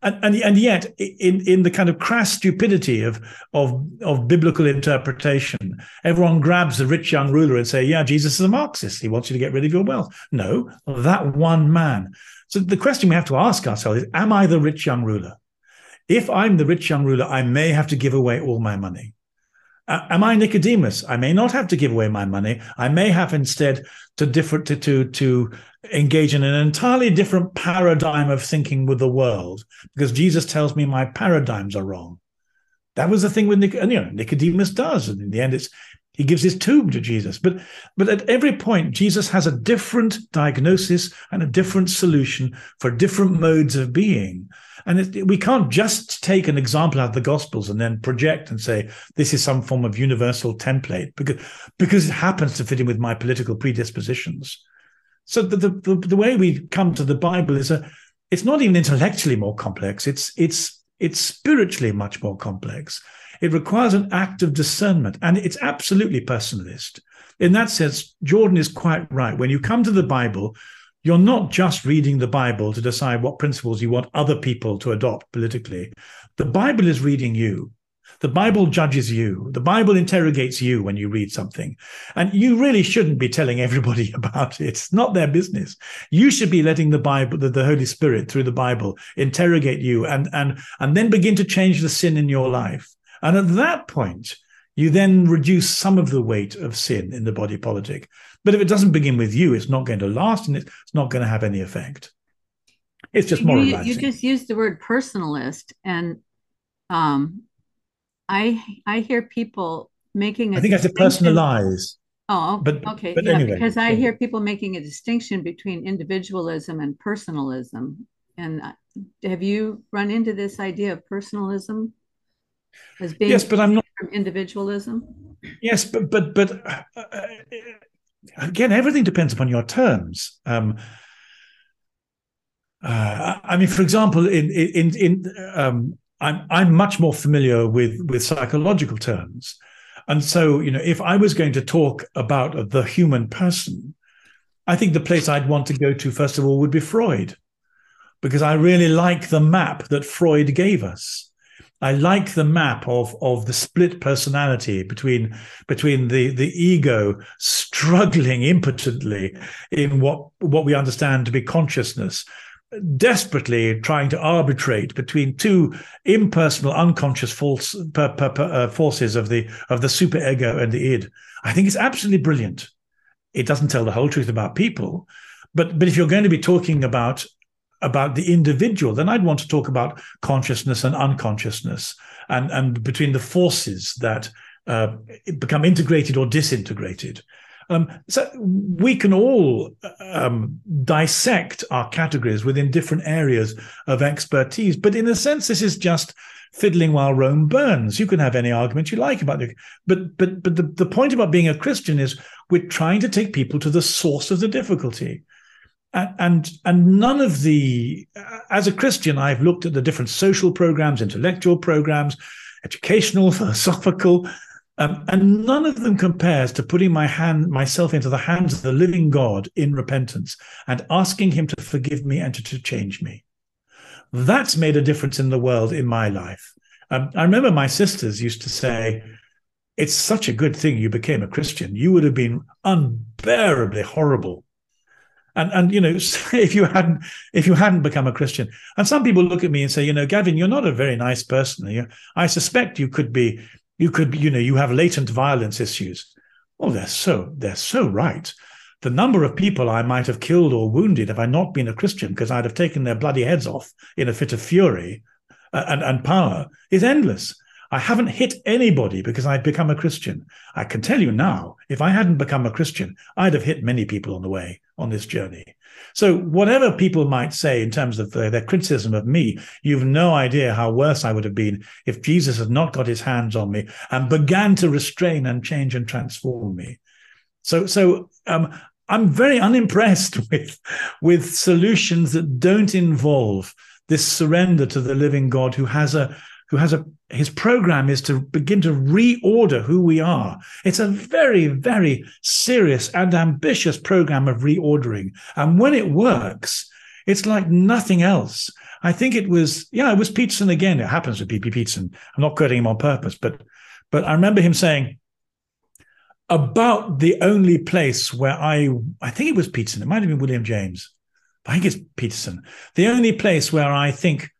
And, and, and yet, in, in the kind of crass stupidity of, of, of biblical interpretation, everyone grabs the rich young ruler and say, yeah, Jesus is a Marxist. He wants you to get rid of your wealth. No, that one man. So the question we have to ask ourselves is, am I the rich young ruler? If I'm the rich young ruler, I may have to give away all my money. Am I Nicodemus? I may not have to give away my money. I may have instead to different to, to to engage in an entirely different paradigm of thinking with the world because Jesus tells me my paradigms are wrong. That was the thing with Nic- you know, Nicodemus does, and in the end, it's he gives his tomb to Jesus. But but at every point, Jesus has a different diagnosis and a different solution for different modes of being. And we can't just take an example out of the Gospels and then project and say this is some form of universal template because because it happens to fit in with my political predispositions. So the the, the way we come to the Bible is a it's not even intellectually more complex. It's it's it's spiritually much more complex. It requires an act of discernment, and it's absolutely personalist. In that sense, Jordan is quite right. When you come to the Bible, You're not just reading the Bible to decide what principles you want other people to adopt politically. The Bible is reading you. The Bible judges you. The Bible interrogates you when you read something. And you really shouldn't be telling everybody about it. It's not their business. You should be letting the Bible, the, the Holy Spirit through the Bible interrogate you and, and, and then begin to change the sin in your life. And at that point, you then reduce some of the weight of sin in the body politic. But if it doesn't begin with you, it's not going to last and it's not going to have any effect. It's just more. You, you, just used the word personalist, and um, I I hear people making. I think I said personalize. Oh, but okay, but yeah, anyway, because I hear people making a distinction between individualism and personalism. And uh, have you run into this idea of personalism as being yes, but I'm not from individualism? Yes, but but but uh, uh, again, everything depends upon your terms. Um, uh, I mean, for example, in in in um, I'm I'm much more familiar with with psychological terms, and so you know, if I was going to talk about the human person, I think the place I'd want to go to first of all would be Freud, because I really like the map that Freud gave us. I like the map of of the split personality between between the the ego struggling impotently in what what we understand to be consciousness desperately trying to arbitrate between two impersonal, unconscious false, per, per, per, uh, forces of the of the superego and the id. I think it's absolutely brilliant. It doesn't tell the whole truth about people, but but if you're going to be talking about about the individual, then I'd want to talk about consciousness and unconsciousness, and and between the forces that uh, become integrated or disintegrated. Um, so we can all um, dissect our categories within different areas of expertise, but in a sense, this is just fiddling while Rome burns. You can have any argument you like about it, but but but the, the point about being a Christian is we're trying to take people to the source of the difficulty. And, and none of the as a Christian, I've looked at the different social programs, intellectual programs, educational, philosophical, um, and none of them compares to putting my hand myself into the hands of the living God in repentance and asking him to forgive me and to, to change me. That's made a difference in the world in my life. Um, I remember my sisters used to say, it's such a good thing you became a Christian. You would have been unbearably horrible. And and you know, if you hadn't if you hadn't become a Christian, and some people look at me and say, you know, Gavin, you're not a very nice person. I suspect you could be you could, you know, you have latent violence issues. Oh, they're so, they're so right. The number of people I might have killed or wounded if I not been a Christian, because I'd have taken their bloody heads off in a fit of fury uh, and, and power, is endless. I haven't hit anybody because I'd become a Christian. I can tell you now, if I hadn't become a Christian, I'd have hit many people on the way on this journey. So, whatever people might say in terms of their, criticism of me, you've no idea how worse I would have been if Jesus had not got his hands on me and began to restrain and change and transform me. So, so um, I'm very unimpressed with with solutions that don't involve this surrender to the living God who has a who has a his program is to begin to reorder who we are. It's a very, very serious and ambitious program of reordering. And when it works, it's like nothing else. I think it was, yeah, it was Peterson again. It happens with P.P. Peterson. I'm not quoting him on purpose, but but I remember him saying about the only place where I I think it was Peterson, it might have been William James. I think it's Peterson. The only place where I think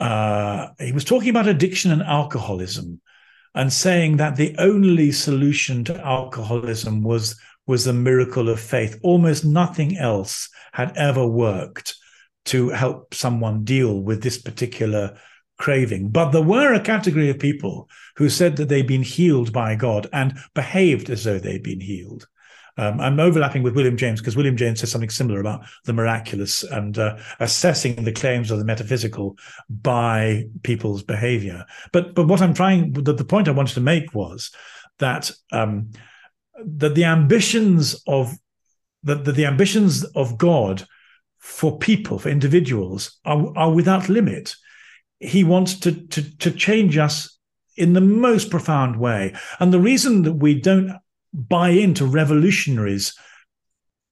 uh, he was talking about addiction and alcoholism and saying that the only solution to alcoholism was was the miracle of faith. Almost nothing else had ever worked to help someone deal with this particular craving. But there were a category of people who said that they'd been healed by god and behaved as though they'd been healed um, I'm overlapping with William James because William James says something similar about the miraculous and uh, assessing the claims of the metaphysical by people's behavior. But but what I'm trying, the, the point I wanted to make was that um, that the ambitions of that the, the ambitions of God for people, for individuals, are, are without limit. He wants to, to, to change us in the most profound way. And the reason that we don't buy into revolutionaries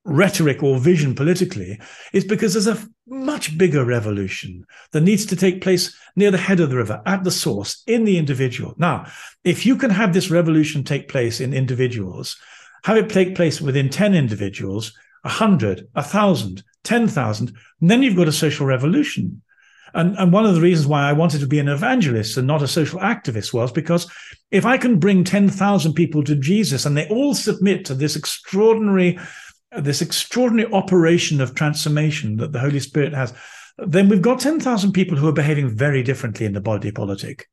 rhetoric or vision politically is because there's a much bigger revolution that needs to take place near the head of the river, at the source, in the individual. Now, if you can have this revolution take place in individuals, have it take place within 10 individuals, 100, 1,000, 10,000, then you've got a social revolution. And, and one of the reasons why I wanted to be an evangelist and not a social activist was because if I can bring 10,000 people to Jesus and they all submit to this extraordinary this extraordinary operation of transformation that the Holy Spirit has, then we've got 10,000 people who are behaving very differently in the body politic.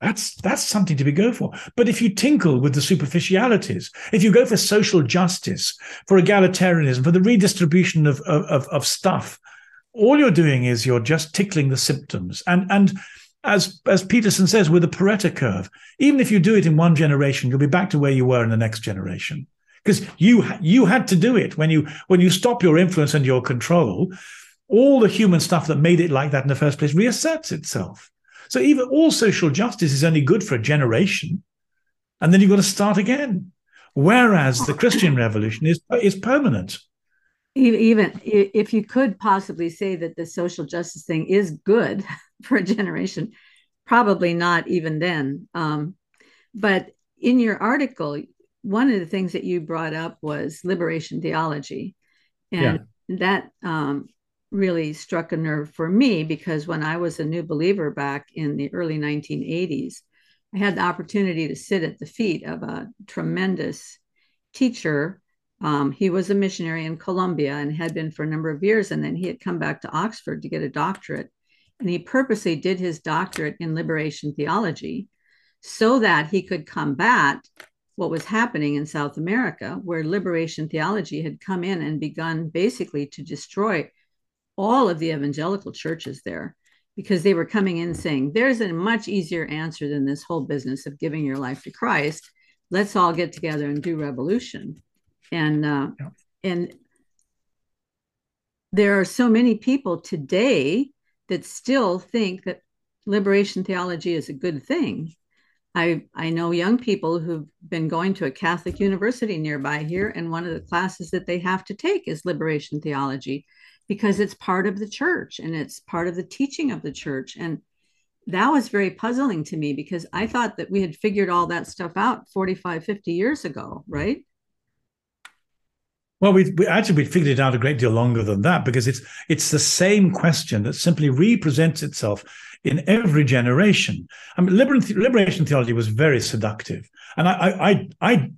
That's that's something to be go for. But if you tinkle with the superficialities, if you go for social justice, for egalitarianism, for the redistribution of, of, of stuff, all you're doing is you're just tickling the symptoms. And and as as Peterson says, with the Pareto curve, even if you do it in one generation, you'll be back to where you were in the next generation. Because you you had to do it. When you when you stop your influence and your control all the human stuff that made it like that in the first place reasserts itself. So even all social justice is only good for a generation and then you've got to start again. Whereas the christian revolution is is permanent even if you could possibly say that the social justice thing is good for a generation probably not even then um, but in your article one of the things that you brought up was liberation theology. And yeah. that um, really struck a nerve for me because when I was a new believer back in the early 1980s, I had the opportunity to sit at the feet of a tremendous teacher. Um, he was a missionary in Colombia and had been for a number of years. And then he had come back to Oxford to get a doctorate. And he purposely did his doctorate in liberation theology so that he could combat what was happening in South America, where liberation theology had come in and begun basically to destroy all of the evangelical churches there because they were coming in saying, There's a much easier answer than this whole business of giving your life to Christ. Let's all get together and do revolution. And, uh, yeah. and there are so many people today that still think that liberation theology is a good thing I, I know young people who've been going to a Catholic university nearby here, and one of the classes that they have to take is liberation theology because it's part of the church and it's part of the teaching of the church. And that was very puzzling to me because I thought that we had figured all that stuff out 45, 50 years ago, right? Well, we, we actually we figured it out a great deal longer than that because it's it's the same question that simply represents itself in every generation. I mean, liberation theology was very seductive, and I, I, I,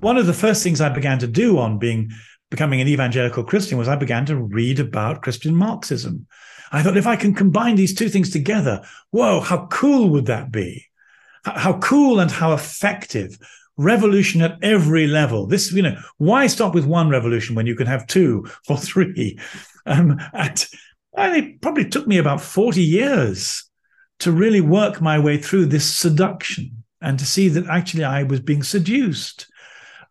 one of the first things I began to do on being becoming an evangelical Christian was I began to read about Christian Marxism. I thought if I can combine these two things together, whoa, how cool would that be? How cool and how effective revolution at every level. This, you know, why stop with one revolution when you can have two or three? Um, and, and it probably took me about 40 years to really work my way through this seduction and to see that actually I was being seduced.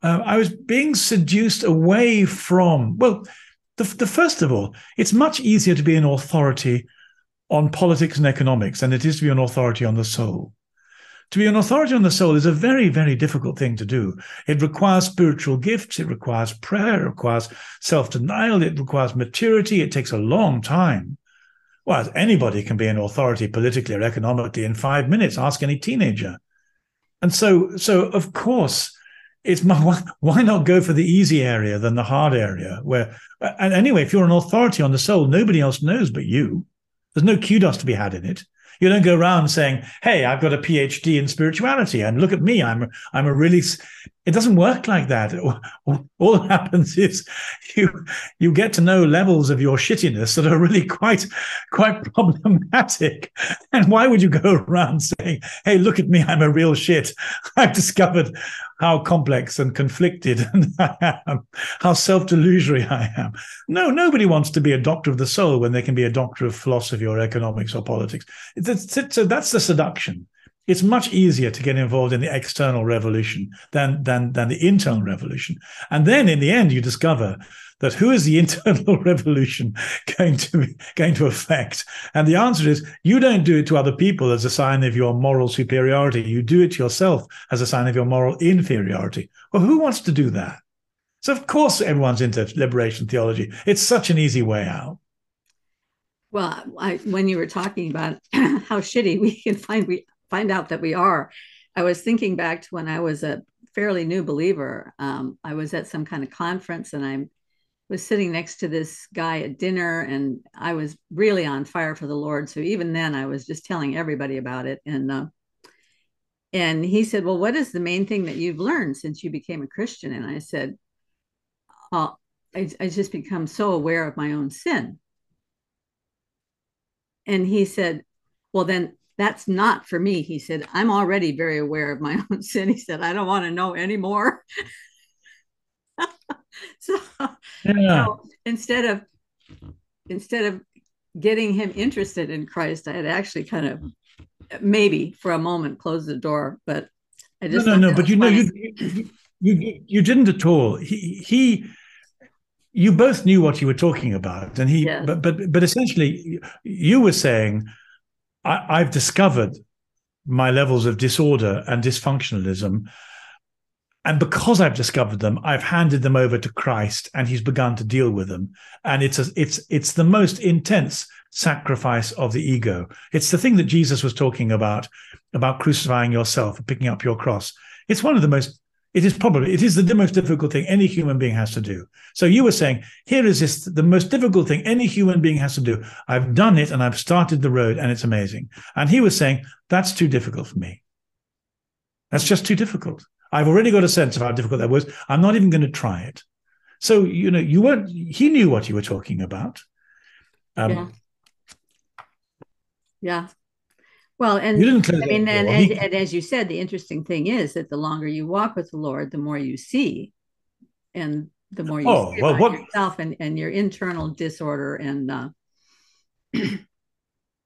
Uh, I was being seduced away from, well, the, the first of all, it's much easier to be an authority on politics and economics than it is to be an authority on the soul. To be an authority on the soul is a very, very difficult thing to do. It requires spiritual gifts, it requires prayer, it requires self denial, it requires maturity. It takes a long time. Well, anybody can be an authority politically or economically in five minutes. Ask any teenager. And so, so of course, it's why not go for the easy area than the hard area? Where, and anyway, if you're an authority on the soul, nobody else knows but you. There's no kudos to be had in it. You don't go around saying, "Hey, I've got a PhD in spirituality, and look at me, I'm I'm a really." It doesn't work like that. All that happens is you you get to know levels of your shittiness that are really quite quite problematic. And why would you go around saying, "Hey, look at me, I'm a real shit. I've discovered how complex and conflicted I am, how self delusory I am. No, nobody wants to be a doctor of the soul when they can be a doctor of philosophy or economics or politics. So that's the seduction. It's much easier to get involved in the external revolution than, than, than the internal revolution. And then in the end, you discover that who is the internal revolution going to going to affect? And the answer is you don't do it to other people as a sign of your moral superiority. You do it yourself as a sign of your moral inferiority. Well, who wants to do that? So of course everyone's into liberation theology. It's such an easy way out. Well, I, when you were talking about how shitty we can find we find out that we are, I was thinking back to when I was a fairly new believer. Um, I was at some kind of conference and I was sitting next to this guy at dinner and I was really on fire for the Lord. So even then I was just telling everybody about it. And uh, and he said, Well, what is the main thing that you've learned since you became a Christian? And I said, "Well, I, I just become so aware of my own sin. And he said, Well, then that's not for me. He said, I'm already very aware of my own sin. He said, I don't want to know anymore. so, yeah. so instead of instead of getting him interested in Christ, I had actually kind of maybe for a moment closed the door, but I just no, no, no. But you know, you, you you you didn't at all. He he. You both knew what you were talking about, and he. Yes. But but but essentially, you were saying I, I've discovered my levels of disorder and dysfunctionalism. And because I've discovered them, I've handed them over to Christ and he's begun to deal with them. And it's a, it's it's the most intense sacrifice of the ego. It's the thing that Jesus was talking about, about crucifying yourself and picking up your cross. It's one of the most it is probably it is the, the, most difficult thing any human being has to do so you were saying here is this the most difficult thing any human being has to do i've done it and i've started the road and it's amazing and he was saying that's too difficult for me that's just too difficult i've already got a sense of how difficult that was. I'm not even going to try it. So you know you weren't he knew what you were talking about. Um, yeah. Yeah. Well, and I mean, and, and, and, as you said, the interesting thing is that the longer you walk with the Lord, the more you see, and the more you oh, see well, what, yourself and, and your internal disorder and. Uh...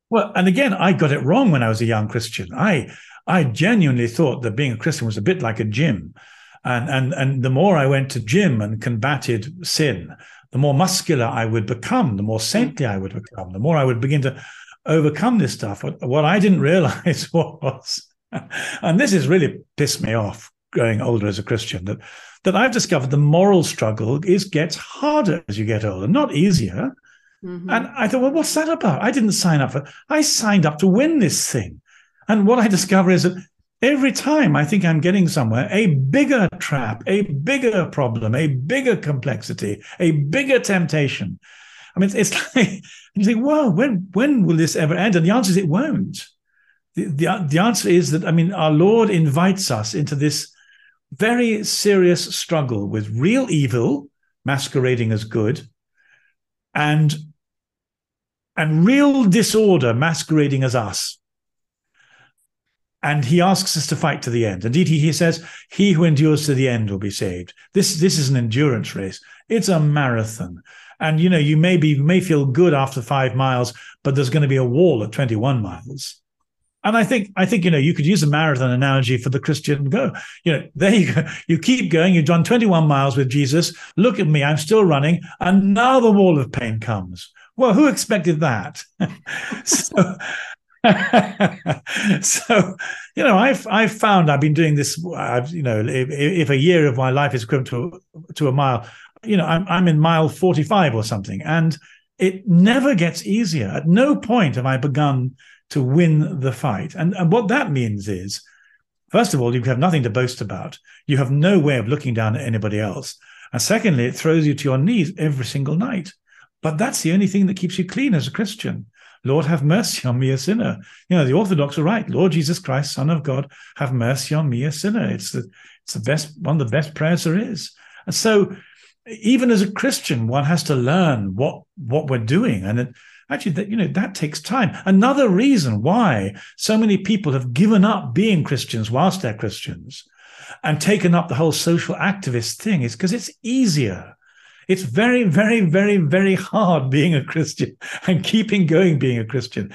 well, and again, I got it wrong when I was a young Christian. I I genuinely thought that being a Christian was a bit like a gym, and and and the more I went to gym and combated sin, the more muscular I would become, the more saintly I would become, the more I would begin to overcome this stuff. What, what I didn't realize was, and this has really pissed me off growing older as a Christian, that that I've discovered the moral struggle is gets harder as you get older, not easier. Mm-hmm. And I thought, well, what's that about? I didn't sign up for. I signed up to win this thing, and what I discover is that every time I think I'm getting somewhere, a bigger trap, a bigger problem, a bigger complexity, a bigger temptation I mean, it's, like you think, well, when when will this ever end? And the answer is it won't. The, the, the answer is that I mean, our Lord invites us into this very serious struggle with real evil masquerading as good, and and real disorder masquerading as us. And he asks us to fight to the end. Indeed, he, he says, He who endures to the end will be saved. This, this is an endurance race, it's a marathon. And you know, you may be may feel good after five miles, but there's going to be a wall at 21 miles. And I think I think you know you could use a marathon analogy for the Christian go. You know, there you go. You keep going. You've done 21 miles with Jesus. Look at me. I'm still running, and now the wall of pain comes. Well, who expected that? so, so you know i've i've found i've been doing this i've you know if, if, a year of my life is equivalent to to a mile you know, I'm, I'm in mile 45 or something, and it never gets easier. At no point have I begun to win the fight. And, and what that means is, first of all, you have nothing to boast about. You have no way of looking down at anybody else. And secondly, it throws you to your knees every single night. But that's the only thing that keeps you clean as a Christian. Lord, have mercy on me, a sinner. You know, the Orthodox are right. Lord Jesus Christ, Son of God, have mercy on me, a sinner. It's the it's the best one of the best prayers there is. And so even as a Christian, one has to learn what what we're doing, and it, actually, that you know that takes time. Another reason why so many people have given up being Christians whilst they're Christians, and taken up the whole social activist thing is because it's easier. It's very, very, very, very hard being a Christian and keeping going being a Christian.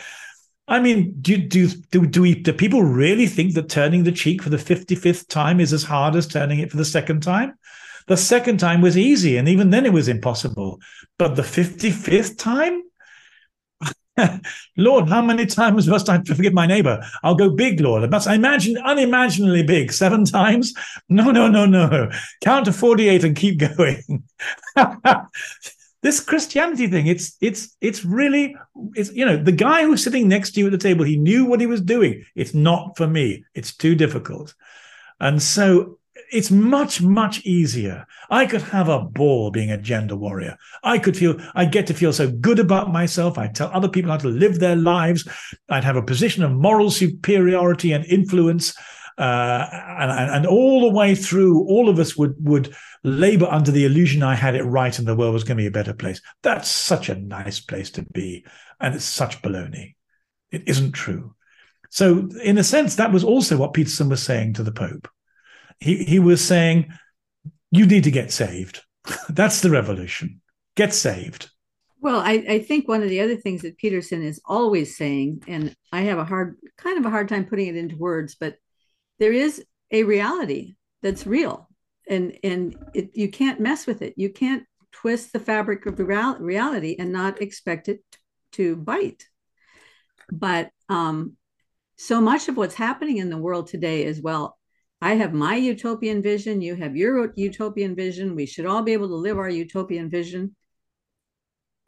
I mean, do do do do, we, do people really think that turning the cheek for the fifty fifth time is as hard as turning it for the second time? The second time was easy, and even then it was impossible. But the 55th time, Lord, how many times must I forgive my neighbor? I'll go big, Lord. Must I imagine unimaginably big? Seven times? No, no, no, no. Count to 48 and keep going. this Christianity thing, it's it's it's really it's you know, the guy who's sitting next to you at the table, he knew what he was doing. It's not for me. It's too difficult. And so it's much, much easier. I could have a ball being a gender warrior. I could feel, I get to feel so good about myself. I tell other people how to live their lives. I'd have a position of moral superiority and influence. Uh, and, and all the way through, all of us would would labor under the illusion I had it right and the world was going to be a better place. That's such a nice place to be, and it's such baloney. It isn't true. So, in a sense, that was also what Peterson was saying to the Pope he, he was saying, you need to get saved. That's the revolution. Get saved. Well, I, I, think one of the other things that Peterson is always saying, and I have a hard, kind of a hard time putting it into words, but there is a reality that's real, and and it, you can't mess with it. You can't twist the fabric of reality and not expect it to bite. But um, so much of what's happening in the world today is well, I have my utopian vision. You have your utopian vision. We should all be able to live our utopian vision.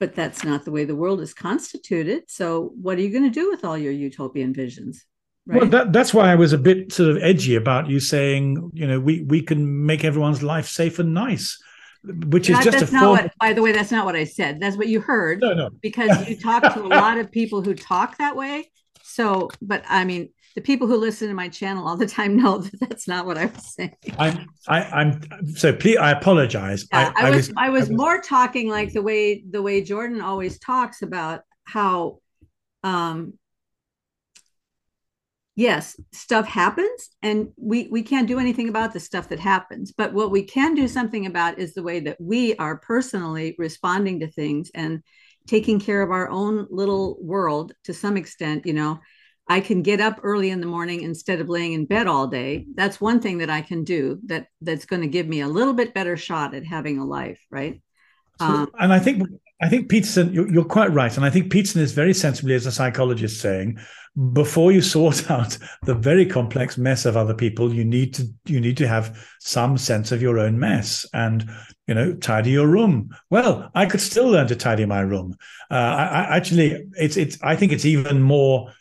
But that's not the way the world is constituted. So, what are you going to do with all your utopian visions? Right? Well, that, that's why I was a bit sort of edgy about you saying, you know, we we can make everyone's life safe and nice, which is just that's a not form- what. By the way, that's not what I said. That's what you heard. No, no. Because you talk to a lot of people who talk that way. So, but I mean, the people who listen to my channel all the time know that that's not what I was saying. I'm, I, am so please. I apologize. Yeah, I, I, was, I, was, I was more talking like the way the way Jordan always talks about how, um, yes, stuff happens, and we we can't do anything about the stuff that happens. But what we can do something about is the way that we are personally responding to things and taking care of our own little world to some extent. You know I can get up early in the morning instead of laying in bed all day. That's one thing that I can do that that's going to give me a little bit better shot at having a life, right? So, um, and I think I think Peterson, you're, you're, quite right, and I think Peterson is very sensibly, as a psychologist, saying before you sort out the very complex mess of other people, you need to you need to have some sense of your own mess, and you know, tidy your room. Well, I could still learn to tidy my room. Uh, I, I actually, it's it's. I think it's even more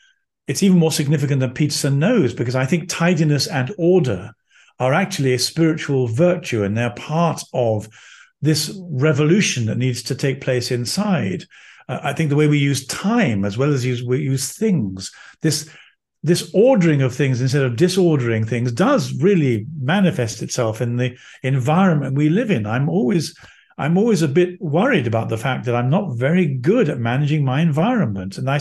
it's even more significant than Peterson knows because I think tidiness and order are actually a spiritual virtue and they're part of this revolution that needs to take place inside. Uh, I think the way we use time as well as use, we use things, this this ordering of things instead of disordering things does really manifest itself in the environment we live in. I'm always I'm always a bit worried about the fact that I'm not very good at managing my environment, and I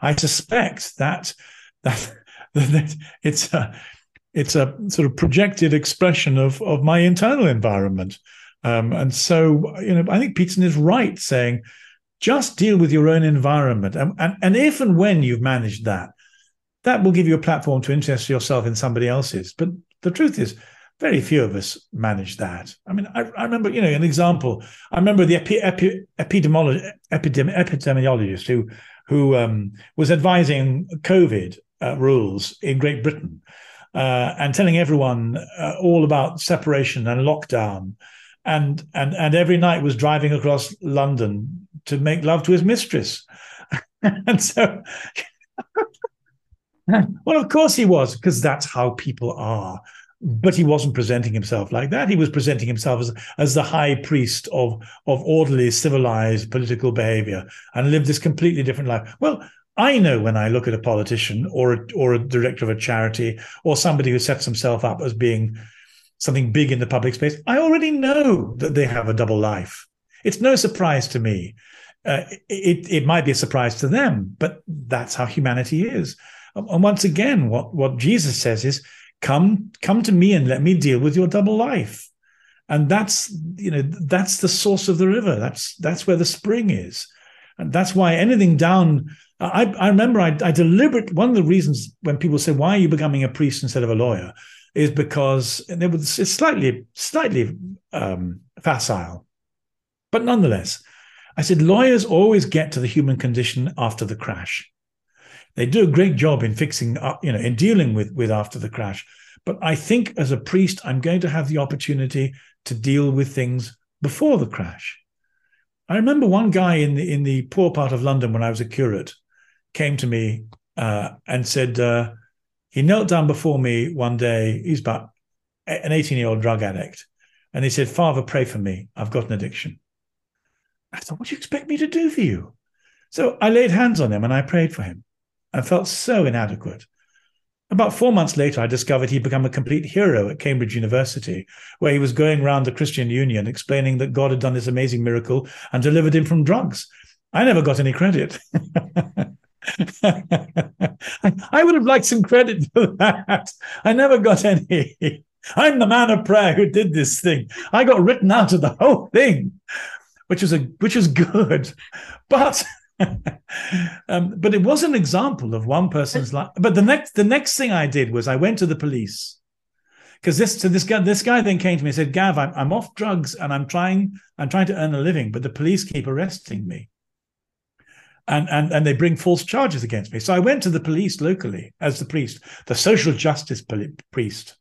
I suspect that that, that it's a it's a sort of projected expression of of my internal environment, um, and so you know I think Peterson is right saying just deal with your own environment, and, and and if and when you've managed that, that will give you a platform to interest yourself in somebody else's. But the truth is very few of us manage that. I mean, I, I remember, you know, an example. I remember the epi, epi, epidemiologist, epidemi, epidemiologist who who um, was advising COVID uh, rules in Great Britain uh, and telling everyone uh, all about separation and lockdown, and and and every night was driving across London to make love to his mistress, and so. well, of course he was, because that's how people are but he wasn't presenting himself like that. He was presenting himself as, as the high priest of, of orderly, civilized political behavior and lived this completely different life. Well, I know when I look at a politician or a, or a director of a charity or somebody who sets himself up as being something big in the public space, I already know that they have a double life. It's no surprise to me. Uh, it, it might be a surprise to them, but that's how humanity is. And once again, what, what Jesus says is come come to me and let me deal with your double life. And that's you know that's the source of the river. That's that's where the spring is. And that's why anything down i i remember i, I deliberate one of the reasons when people say why are you becoming a priest instead of a lawyer? is because it was it's slightly slightly um, facile. But nonetheless I said, lawyers always get to the human condition after the crash. They do a great job in fixing, uh, you know, in dealing with, with after the crash. But I think as a priest, I'm going to have the opportunity to deal with things before the crash. I remember one guy in the in the poor part of London when I was a curate came to me uh, and said uh, he knelt down before me one day. He's about an 18 year old drug addict, and he said, "Father, pray for me. I've got an addiction." I thought, "What do you expect me to do for you?" So I laid hands on him and I prayed for him. I felt so inadequate. About four months later, I discovered he'd become a complete hero at Cambridge University, where he was going round the Christian Union explaining that God had done this amazing miracle and delivered him from drugs. I never got any credit. I would have liked some credit for that. I never got any. I'm the man of prayer who did this thing. I got written out of the whole thing, which was a which was good, but um, but it was an example of one person's life. But the next the next thing I did was I went to the police because this so this guy this guy then came to me and said, "Gav, I'm, I'm off drugs and I'm trying I'm trying to earn a living, but the police keep arresting me." And, and and they bring false charges against me. So I went to the police locally as the priest, the social justice priest,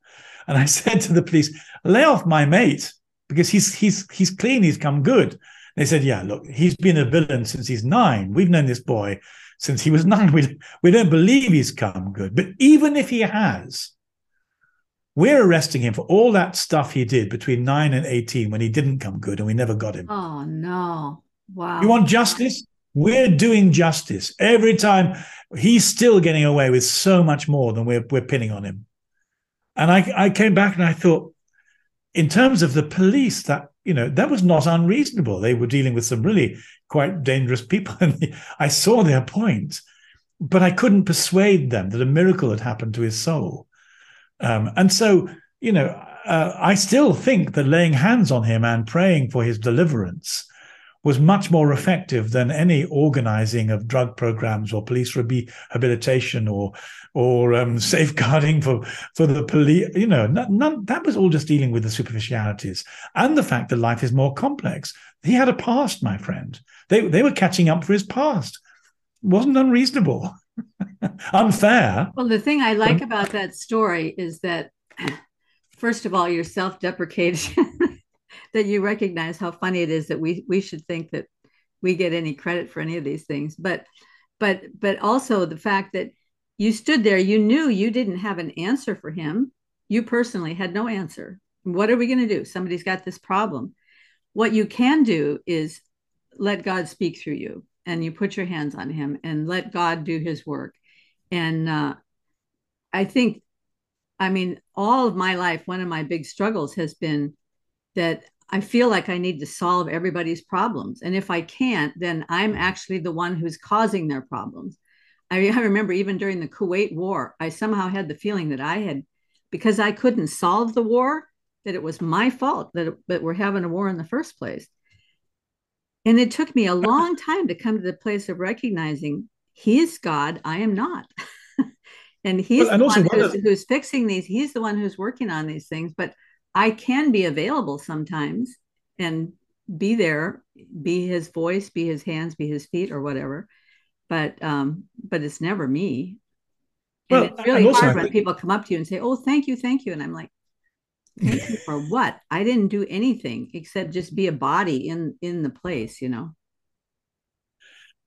and I said to the police, "Lay off my mate because he's he's he's clean, he's come good." They said, yeah, look, he's been a villain since he's nine. We've known this boy since he was nine. We, we don't believe he's come good. But even if he has, we're arresting him for all that stuff he did between nine and 18 when he didn't come good and we never got him. Oh, no. Wow. You want justice? We're doing justice. Every time he's still getting away with so much more than we're, we're pinning on him. And I, I came back and I thought, in terms of the police, that you know, that was not unreasonable. They were dealing with some really quite dangerous people. And I saw their point, but I couldn't persuade them that a miracle had happened to his soul. Um, and so, you know, uh, I still think that laying hands on him and praying for his deliverance was much more effective than any organizing of drug programs or police rehabilitation or or um, safeguarding for for the police. You know, none, none, that was all just dealing with the superficialities and the fact that life is more complex. He had a past, my friend. They they were catching up for his past. It wasn't unreasonable, unfair. Well, the thing I like about that story is that, first of all, your self-deprecation that you recognize how funny it is that we we should think that we get any credit for any of these things but but but also the fact that you stood there. You knew you didn't have an answer for him. You personally had no answer. What are we going to do? Somebody's got this problem. What you can do is let god speak through you and you put your hands on him and let god do his work. And uh, i think i mean all of my life one of my big struggles has been that I feel like I need to solve everybody's problems. And if I can't, then I'm actually the one who's causing their problems. I, I remember even during the Kuwait War, I somehow had the feeling that I had, because I couldn't solve the war, that it was my fault that, it, that we're having a war in the first place. And it took me a long time to come to the place of recognizing He's God, I am not. and He's the one who's, who's fixing these, He's the one who's working on these things. But I can be available sometimes and be there, be his voice, be his hands, be his feet, or whatever. But um, but it's never me. And well, it's really hard when people come up to you and say, "Oh, thank you, thank you," and I'm like, "Thank you for what? I didn't do anything except just be a body in in the place," you know.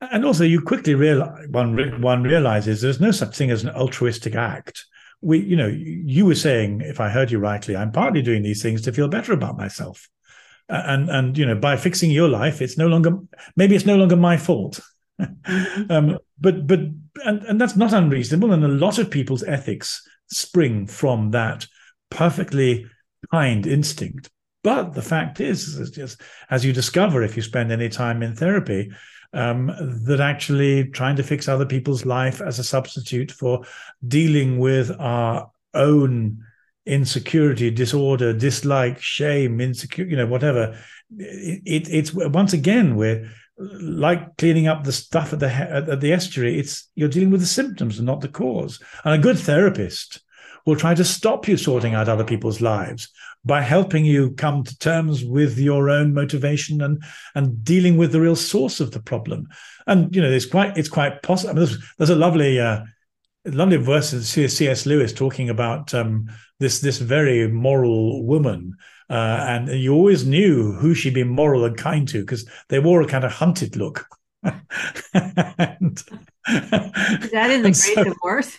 And also, you quickly realize one one realizes there's no such thing as an altruistic act we, you know, you were saying, if I heard you rightly, I'm partly doing these things to feel better about myself. And and you know, by fixing your life, it's no longer maybe it's no longer my fault. Um, but but and, and that's not unreasonable. And a lot of people's ethics spring from that perfectly kind instinct. But the fact is, just as you discover if you spend any time in therapy, um, that actually trying to fix other people's life as a substitute for dealing with our own insecurity, disorder, dislike, shame, insecurity, you know, whatever. It, it, it's once again we're like cleaning up the stuff at the at the estuary. It's you're dealing with the symptoms and not the cause. And a good therapist will try to stop you sorting out other people's lives by helping you come to terms with your own motivation and and dealing with the real source of the problem. And you know, it's quite it's quite possible. I mean, there's, there's a lovely uh, lovely verse in C.S. Lewis talking about um, this this very moral woman. Uh, and you always knew who she'd been moral and kind to because they wore a kind of hunted look. and, Is that in the Great so, Divorce?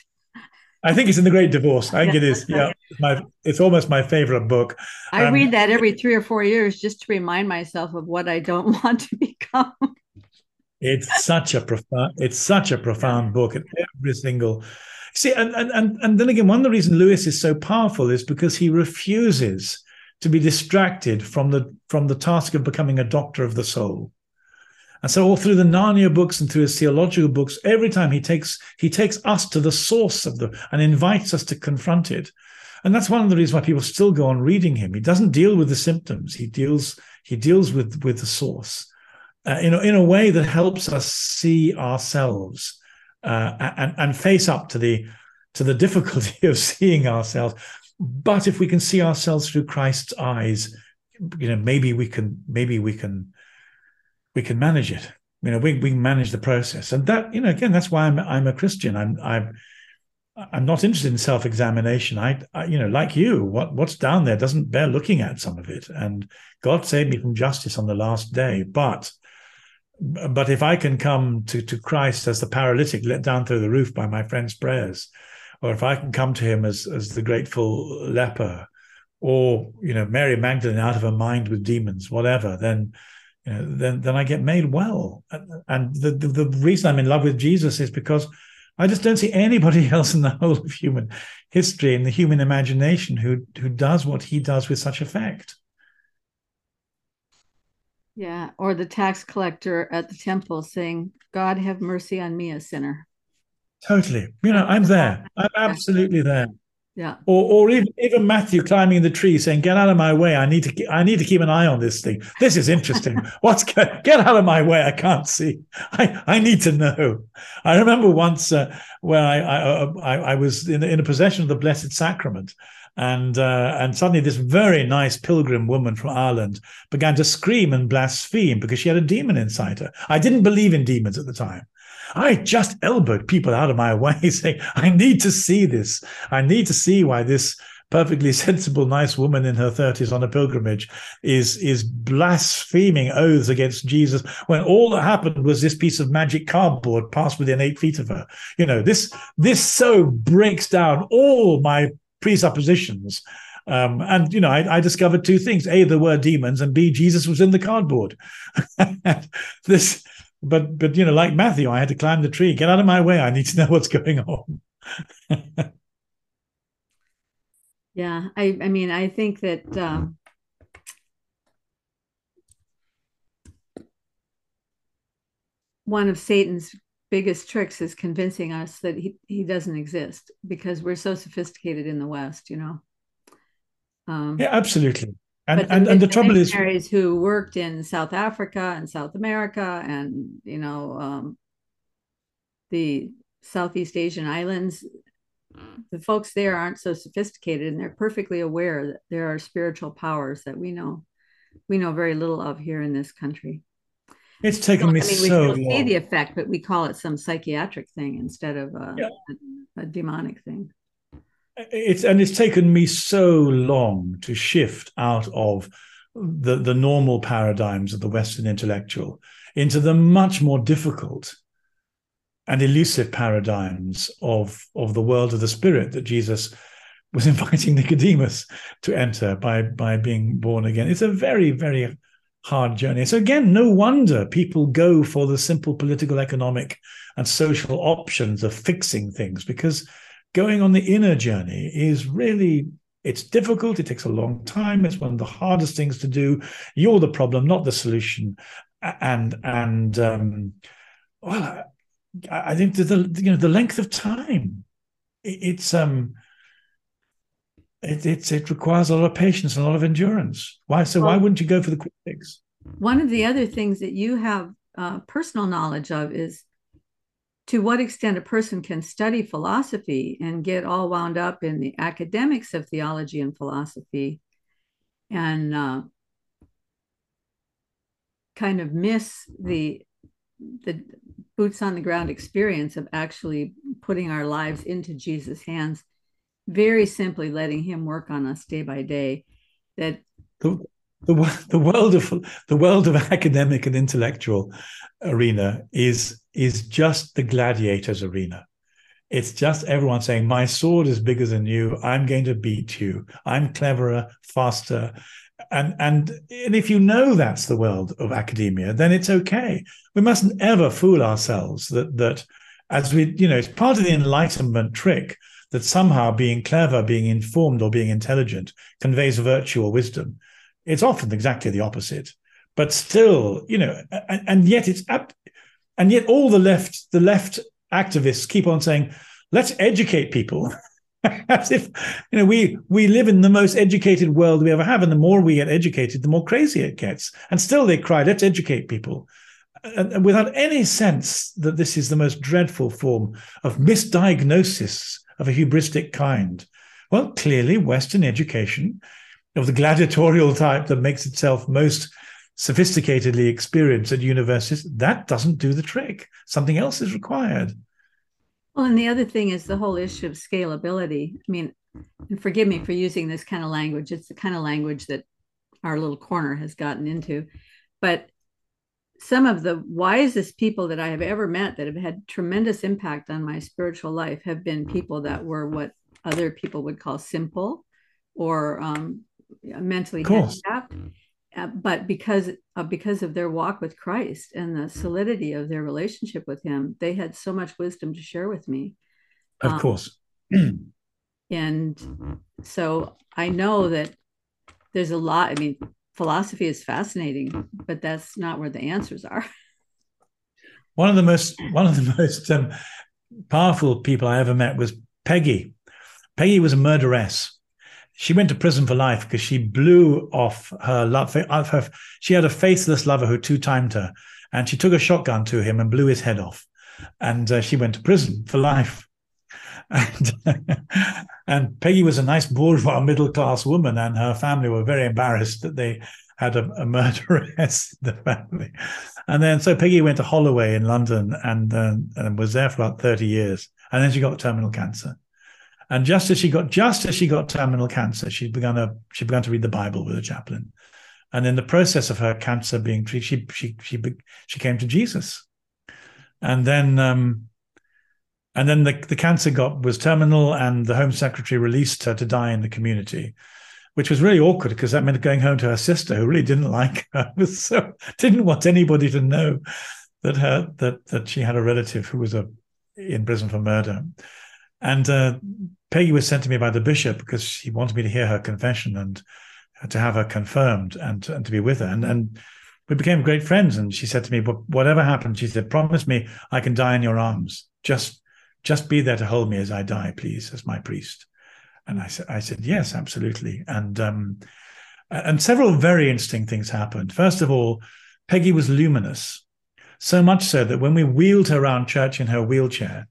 I think it's in the Great Divorce. I think it is. Yeah, it's, my, it's almost my favorite book. I um, read that every three or four years just to remind myself of what I don't want to become. It's such a profound. It's such a profound book, and every single. See, and and and then again, one of the reasons Lewis is so powerful is because he refuses to be distracted from the from the task of becoming a doctor of the soul. And so all through the Narnia books and through his theological books, every time he takes he takes us to the source of the and invites us to confront it. And that's one of the reasons why people still go on reading him. He doesn't deal with the symptoms. He deals he deals with with the source uh, in, a, in a way that helps us see ourselves uh, and, and face up to the to the difficulty of seeing ourselves. But if we can see ourselves through Christ's eyes, you know, maybe we can maybe we can we can manage it. You know, we we manage the process, and that you know, again, that's why I'm I'm a Christian. I'm I'm I'm not interested in self-examination. I, I, you know, like you, what what's down there doesn't bear looking at some of it. And God saved me from justice on the last day. But but if I can come to to Christ as the paralytic let down through the roof by my friend's prayers, or if I can come to Him as as the grateful leper, or you know Mary Magdalene out of her mind with demons, whatever, then you know, then then I get made well. And the, the, the reason I'm in love with Jesus is because I just don't see anybody else in the whole of human history and the human imagination who who does what he does with such effect. Yeah, or the tax collector at the temple saying, "God have mercy on me, a sinner." Totally. You know, I'm there. I'm absolutely there. Yeah. Or, or even, even Matthew climbing the tree saying, "Get out of my way! I need to, I need to keep an eye on this thing. This is interesting. What's get out of my way? I can't see. I, I need to know." I remember once uh, where I, I, I, I was in, in a possession of the Blessed Sacrament, and uh, and suddenly this very nice pilgrim woman from Ireland began to scream and blaspheme because she had a demon inside her. I didn't believe in demons at the time. I just elbowed people out of my way, saying, I need to see this. I need to see why this perfectly sensible, nice woman in her 30s on a pilgrimage is, is blaspheming oaths against Jesus when all that happened was this piece of magic cardboard passed within eight feet of her. You know, this, this so breaks down all my presuppositions. Um, and you know, I, I, discovered two things: a, there were demons, and b, Jesus was in the cardboard. this but but you know, like Matthew, I had to climb the tree. Get out of my way. I need to know what's going on. yeah, I I mean, I think that um, one of Satan's biggest tricks is convincing us that he, he doesn't exist because we're so sophisticated in the West, you know. Um, yeah, absolutely. And, and, the, and the trouble is who worked in South Africa and South America and you know um, the Southeast Asian islands, the folks there aren't so sophisticated and they're perfectly aware that there are spiritual powers that we know we know very little of here in this country. It's taken so, me I mean, so we see the effect, but we call it some psychiatric thing instead of a, yeah. a, a demonic thing it's and it's taken me so long to shift out of the the normal paradigms of the Western intellectual into the much more difficult and elusive paradigms of of the world of the spirit that Jesus was inviting Nicodemus to enter by by being born again. It's a very very hard journey. So again, no wonder people go for the simple political, economic, and social options of fixing things because going on the inner journey is really it's difficult it takes a long time it's one of the hardest things to do. You're the problem not the solution. And and um, well i think that the you know the length of time it's um it, it's it requires a lot of patience and a lot of endurance. Why so why wouldn't you go for the quick fix? One of the other things that you have uh, personal knowledge of is to what extent a person can study philosophy and get all wound up in the academics of theology and philosophy and uh, kind of miss the the boots on the ground experience of actually putting our lives into Jesus' hands, very simply letting Him work on us day by day. That the, the, the world of the world of academic and intellectual arena is is just the gladiators arena. It's just everyone saying, "My sword is bigger than you. I'm going to beat you. I'm cleverer, faster." and and and if you know that's the world of academia, then it's okay. We mustn't ever fool ourselves that that as we you know it's part of the enlightenment trick that somehow being clever, being informed, or being intelligent conveys virtue or wisdom. It's often exactly the opposite. But still, you know, and, and yet it's and yet all the left the left activists keep on saying, let's educate people. as if you know we we live in the most educated world we ever have and the more we get educated the more crazy it gets. And still they cry let's educate people. And, without any sense that this is the most dreadful form of misdiagnosis of a hubristic kind. Well clearly western education of the gladiatorial type that makes itself most sophisticatedly experienced at universities that doesn't do the trick something else is required well, and the other thing is the whole issue of scalability. I mean, and forgive me for using this kind of language. It's the kind of language that our little corner has gotten into. But some of the wisest people that I have ever met that have had tremendous impact on my spiritual life have been people that were what other people would call simple or um, mentally handicapped. Uh, but because uh, because of their walk with Christ and the solidity of their relationship with Him, they had so much wisdom to share with me. Of um, course. and so I know that there's a lot. I mean, philosophy is fascinating, but that's not where the answers are. One of the most one of the most um, powerful people I ever met was Peggy. Peggy was a murderess she went to prison for life because she blew off her love. Her, she had a faithless lover who two timed her, and she took a shotgun to him and blew his head off. And uh, she went to prison for life. And, and Peggy was a nice bourgeois middle class woman, and her family were very embarrassed that they had a, a murderess in the family. And then so Peggy went to Holloway in London and, uh, and was there for about 30 years. And then she got terminal cancer. And just as she got just as she got terminal cancer, she began a she began to read the Bible with a chaplain. And in the process of her cancer being treated, she she she she came to Jesus. And then um, and then the, the cancer got was terminal, and the Home Secretary released her to die in the community, which was really awkward because that meant going home to her sister, who really didn't like her, so didn't want anybody to know that her that that she had a relative who was a in prison for murder. And uh, Peggy was sent to me by the bishop because he wanted me to hear her confession and to have her confirmed and, and to be with her. And, and we became great friends. And she said to me, whatever happens, she said, promise me I can die in your arms. Just, just be there to hold me as I die, please, as my priest. And I said, I said, yes, absolutely. And, um, and several very interesting things happened. First of all, Peggy was luminous, so much so that when we wheeled her around church in her wheelchair,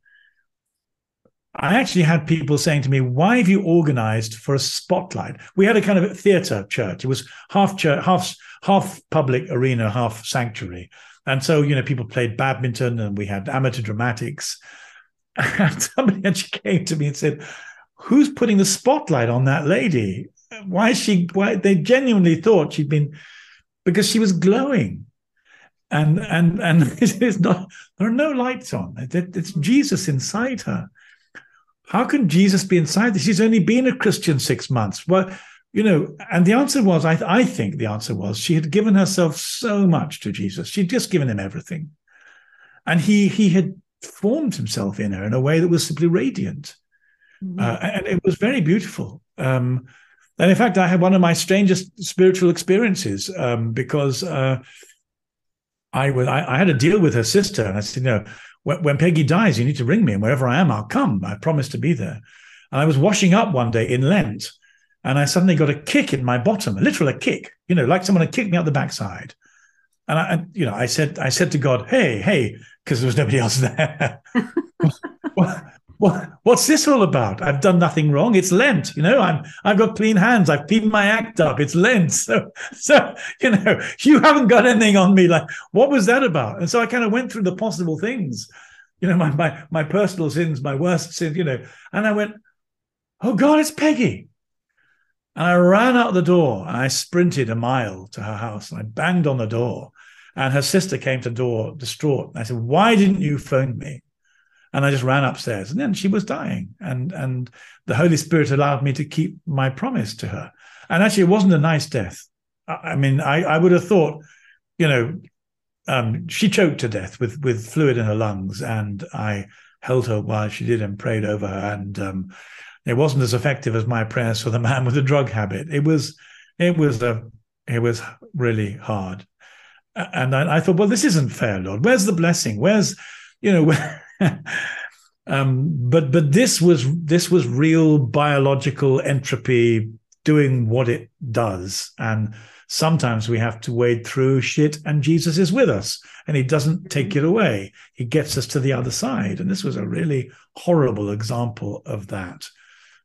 I actually had people saying to me, "Why have you organized for a spotlight?" We had a kind of theater church. It was half church, half half public arena, half sanctuary, and so you know people played badminton, and we had amateur dramatics. And somebody actually came to me and said, "Who's putting the spotlight on that lady? Why is she? Why?" They genuinely thought she'd been because she was glowing and and and it's not there are no lights on it's jesus inside her how can Jesus be inside this? He's only been a Christian six months. Well, you know, and the answer was, I, I think the answer was, she had given herself so much to Jesus. She'd just given him everything, and he he had formed himself in her in a way that was simply radiant, mm-hmm. uh, and it was very beautiful. Um, and in fact, I had one of my strangest spiritual experiences um, because uh, I was I, I, had a deal with her sister, and I said, "No, when, when Peggy dies, you need to ring me, and wherever I am, I'll come. I promise to be there. And I was washing up one day in Lent, and I suddenly got a kick in my bottom, a literal a kick, you know, like someone had kicked me up the backside. And I, you know, I said, I said to God, "Hey, hey," because there was nobody else there. what, what's this all about? I've done nothing wrong. It's Lent, you know. I'm, I've got clean hands. I've cleaned my act up. It's Lent, so, so you know, you haven't got anything on me. Like, what was that about? And so I kind of went through the possible things, you know, my my my personal sins, my worst sins, you know, and I went, "Oh God, it's Peggy." And I ran out the door and I sprinted a mile to her house and I banged on the door. And her sister came to the door distraught. And I said, Why didn't you phone me? And I just ran upstairs. And then she was dying. And and the Holy Spirit allowed me to keep my promise to her. And actually it wasn't a nice death. I, mean, I, I would have thought, you know, um, she choked to death with with fluid in her lungs, and I held her while she did and prayed over her. And um, it wasn't as effective as my prayers for the man with a drug habit. It was, it was a, it was really hard. And I, I thought, well, this isn't fair, Lord. Where's the blessing? Where's, you know, where, um, but but this was this was real biological entropy doing what it does, and sometimes we have to wade through shit, and Jesus is with us, and He doesn't take it away. He gets us to the other side, and this was a really horrible example of that.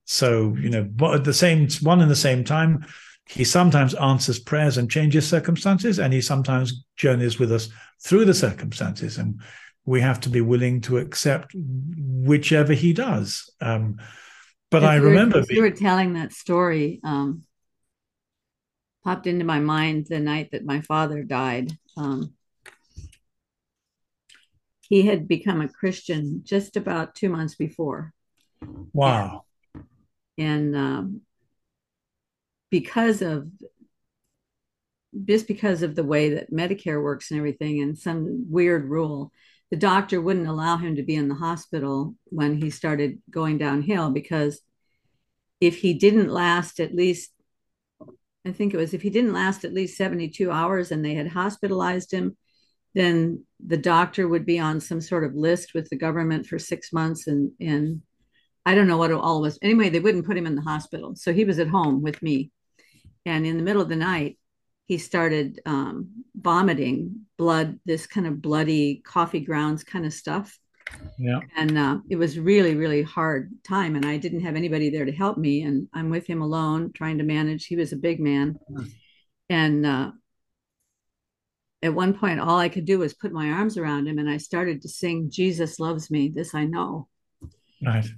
So, you know, but at the same one and the same time, he sometimes answers prayers and changes circumstances, and he sometimes journeys with us through the circumstances. And we have to be willing to accept whichever he does. Um, but I remember you were telling that story, um, popped into my mind the night that my father died. Um, he had become a Christian just about two months before. Wow and um, because of just because of the way that Medicare works and everything, and some weird rule, the doctor wouldn't allow him to be in the hospital when he started going downhill because if he didn't last at least, I think it was if he didn't last at least 72 hours and they had hospitalized him, then the doctor would be on some sort of list with the government for six months and and I don't know what all was. Anyway, they wouldn't put him in the hospital. So he was at home with me. And in the middle of the night, he started um, vomiting blood, this kind of bloody coffee grounds kind of stuff. Yeah. And uh, it was really, really hard time. And I didn't have anybody there to help me. And I'm with him alone, trying to manage. He was a big man. Mm. And uh, at one point, all I could do was put my arms around him and I started to sing, Jesus loves me. This I know. Right.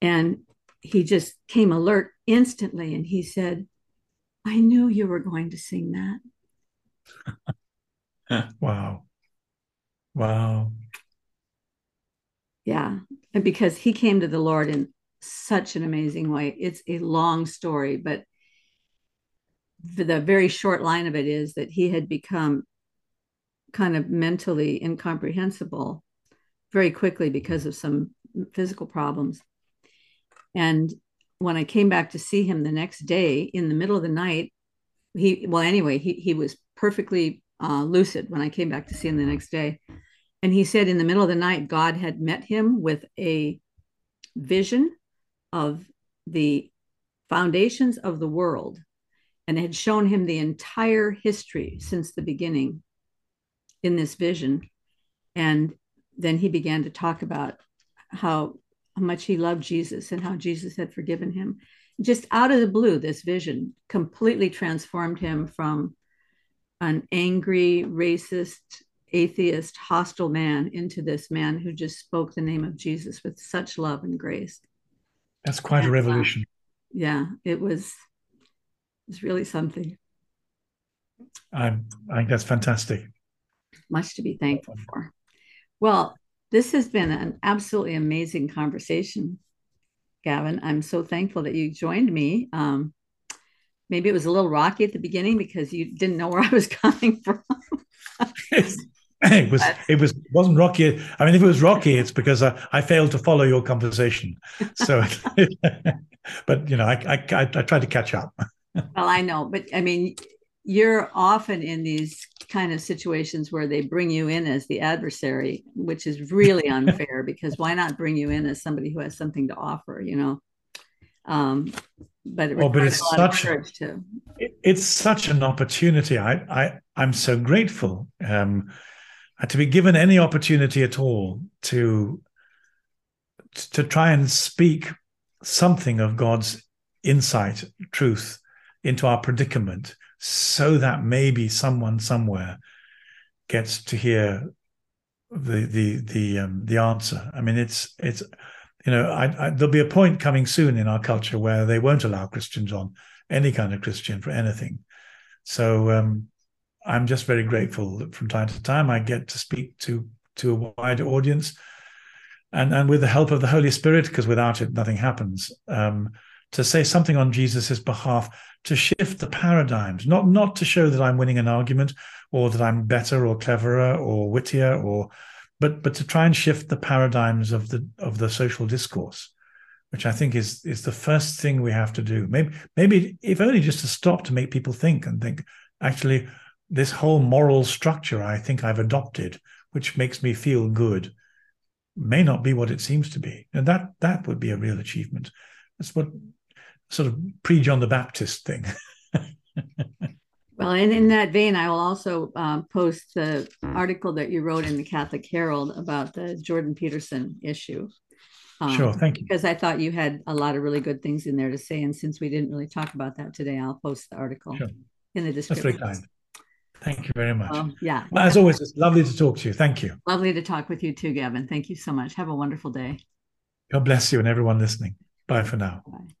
And he just came alert instantly and he said, I knew you were going to sing that. wow. Wow. Yeah. And because he came to the Lord in such an amazing way. It's a long story, but the very short line of it is that he had become kind of mentally incomprehensible very quickly because of some physical problems. And when I came back to see him the next day in the middle of the night, he, well, anyway, he, he was perfectly uh, lucid when I came back to see him the next day. And he said in the middle of the night, God had met him with a vision of the foundations of the world and had shown him the entire history since the beginning in this vision. And then he began to talk about how how much he loved Jesus and how Jesus had forgiven him. Just out of the blue, this vision completely transformed him from an angry, racist, atheist, hostile man into this man who just spoke the name of Jesus with such love and grace. That's quite and, a uh, revolution. Uh, yeah, it was. It was really something. I, I think that's fantastic. Much to be thankful for. Well, this has been an absolutely amazing conversation, Gavin. I'm so thankful that you joined me. Um, maybe it was a little rocky at the beginning because you didn't know where I was coming from. it was it was wasn't rocky. I mean, if it was rocky, it's because I, I failed to follow your conversation. So, but you know, I I I, I tried to catch up. well, I know, but I mean, you're often in these kind of situations where they bring you in as the adversary, which is really unfair because why not bring you in as somebody who has something to offer, you know? Um, but it oh, but it's such to... it, it's such an opportunity. I, I I'm so grateful um, to be given any opportunity at all to to try and speak something of God's insight, truth into our predicament, so that maybe someone somewhere gets to hear the the the um, the answer. I mean, it's it's you know, I, I, there'll be a point coming soon in our culture where they won't allow Christians on any kind of Christian for anything. So um, I'm just very grateful that from time to time I get to speak to to a wider audience, and and with the help of the Holy Spirit, because without it nothing happens. Um, to say something on Jesus's behalf, to shift the paradigms, not not to show that I'm winning an argument or that I'm better or cleverer or wittier or but but to try and shift the paradigms of the of the social discourse which I think is is the first thing we have to do. Maybe maybe if only just to stop to make people think and think. Actually, this whole moral structure I think I've adopted, which makes me feel good, may not be what it seems to be, and that that would be a real achievement. That's what sort of pre John the Baptist thing. well, and in that vein, I will also um, post the article that you wrote in the Catholic Herald about the Jordan Peterson issue. Um, sure, thank you. Because I thought you had a lot of really good things in there to say, and since we didn't really talk about that today, I'll post the article sure. in the description. That's very kind. Thank you very much. Um, yeah. Well, as always, it's lovely to talk to you. Thank you. Lovely to talk with you too, Gavin. Thank you so much. Have a wonderful day. God bless you and everyone listening. Bye for now. Bye.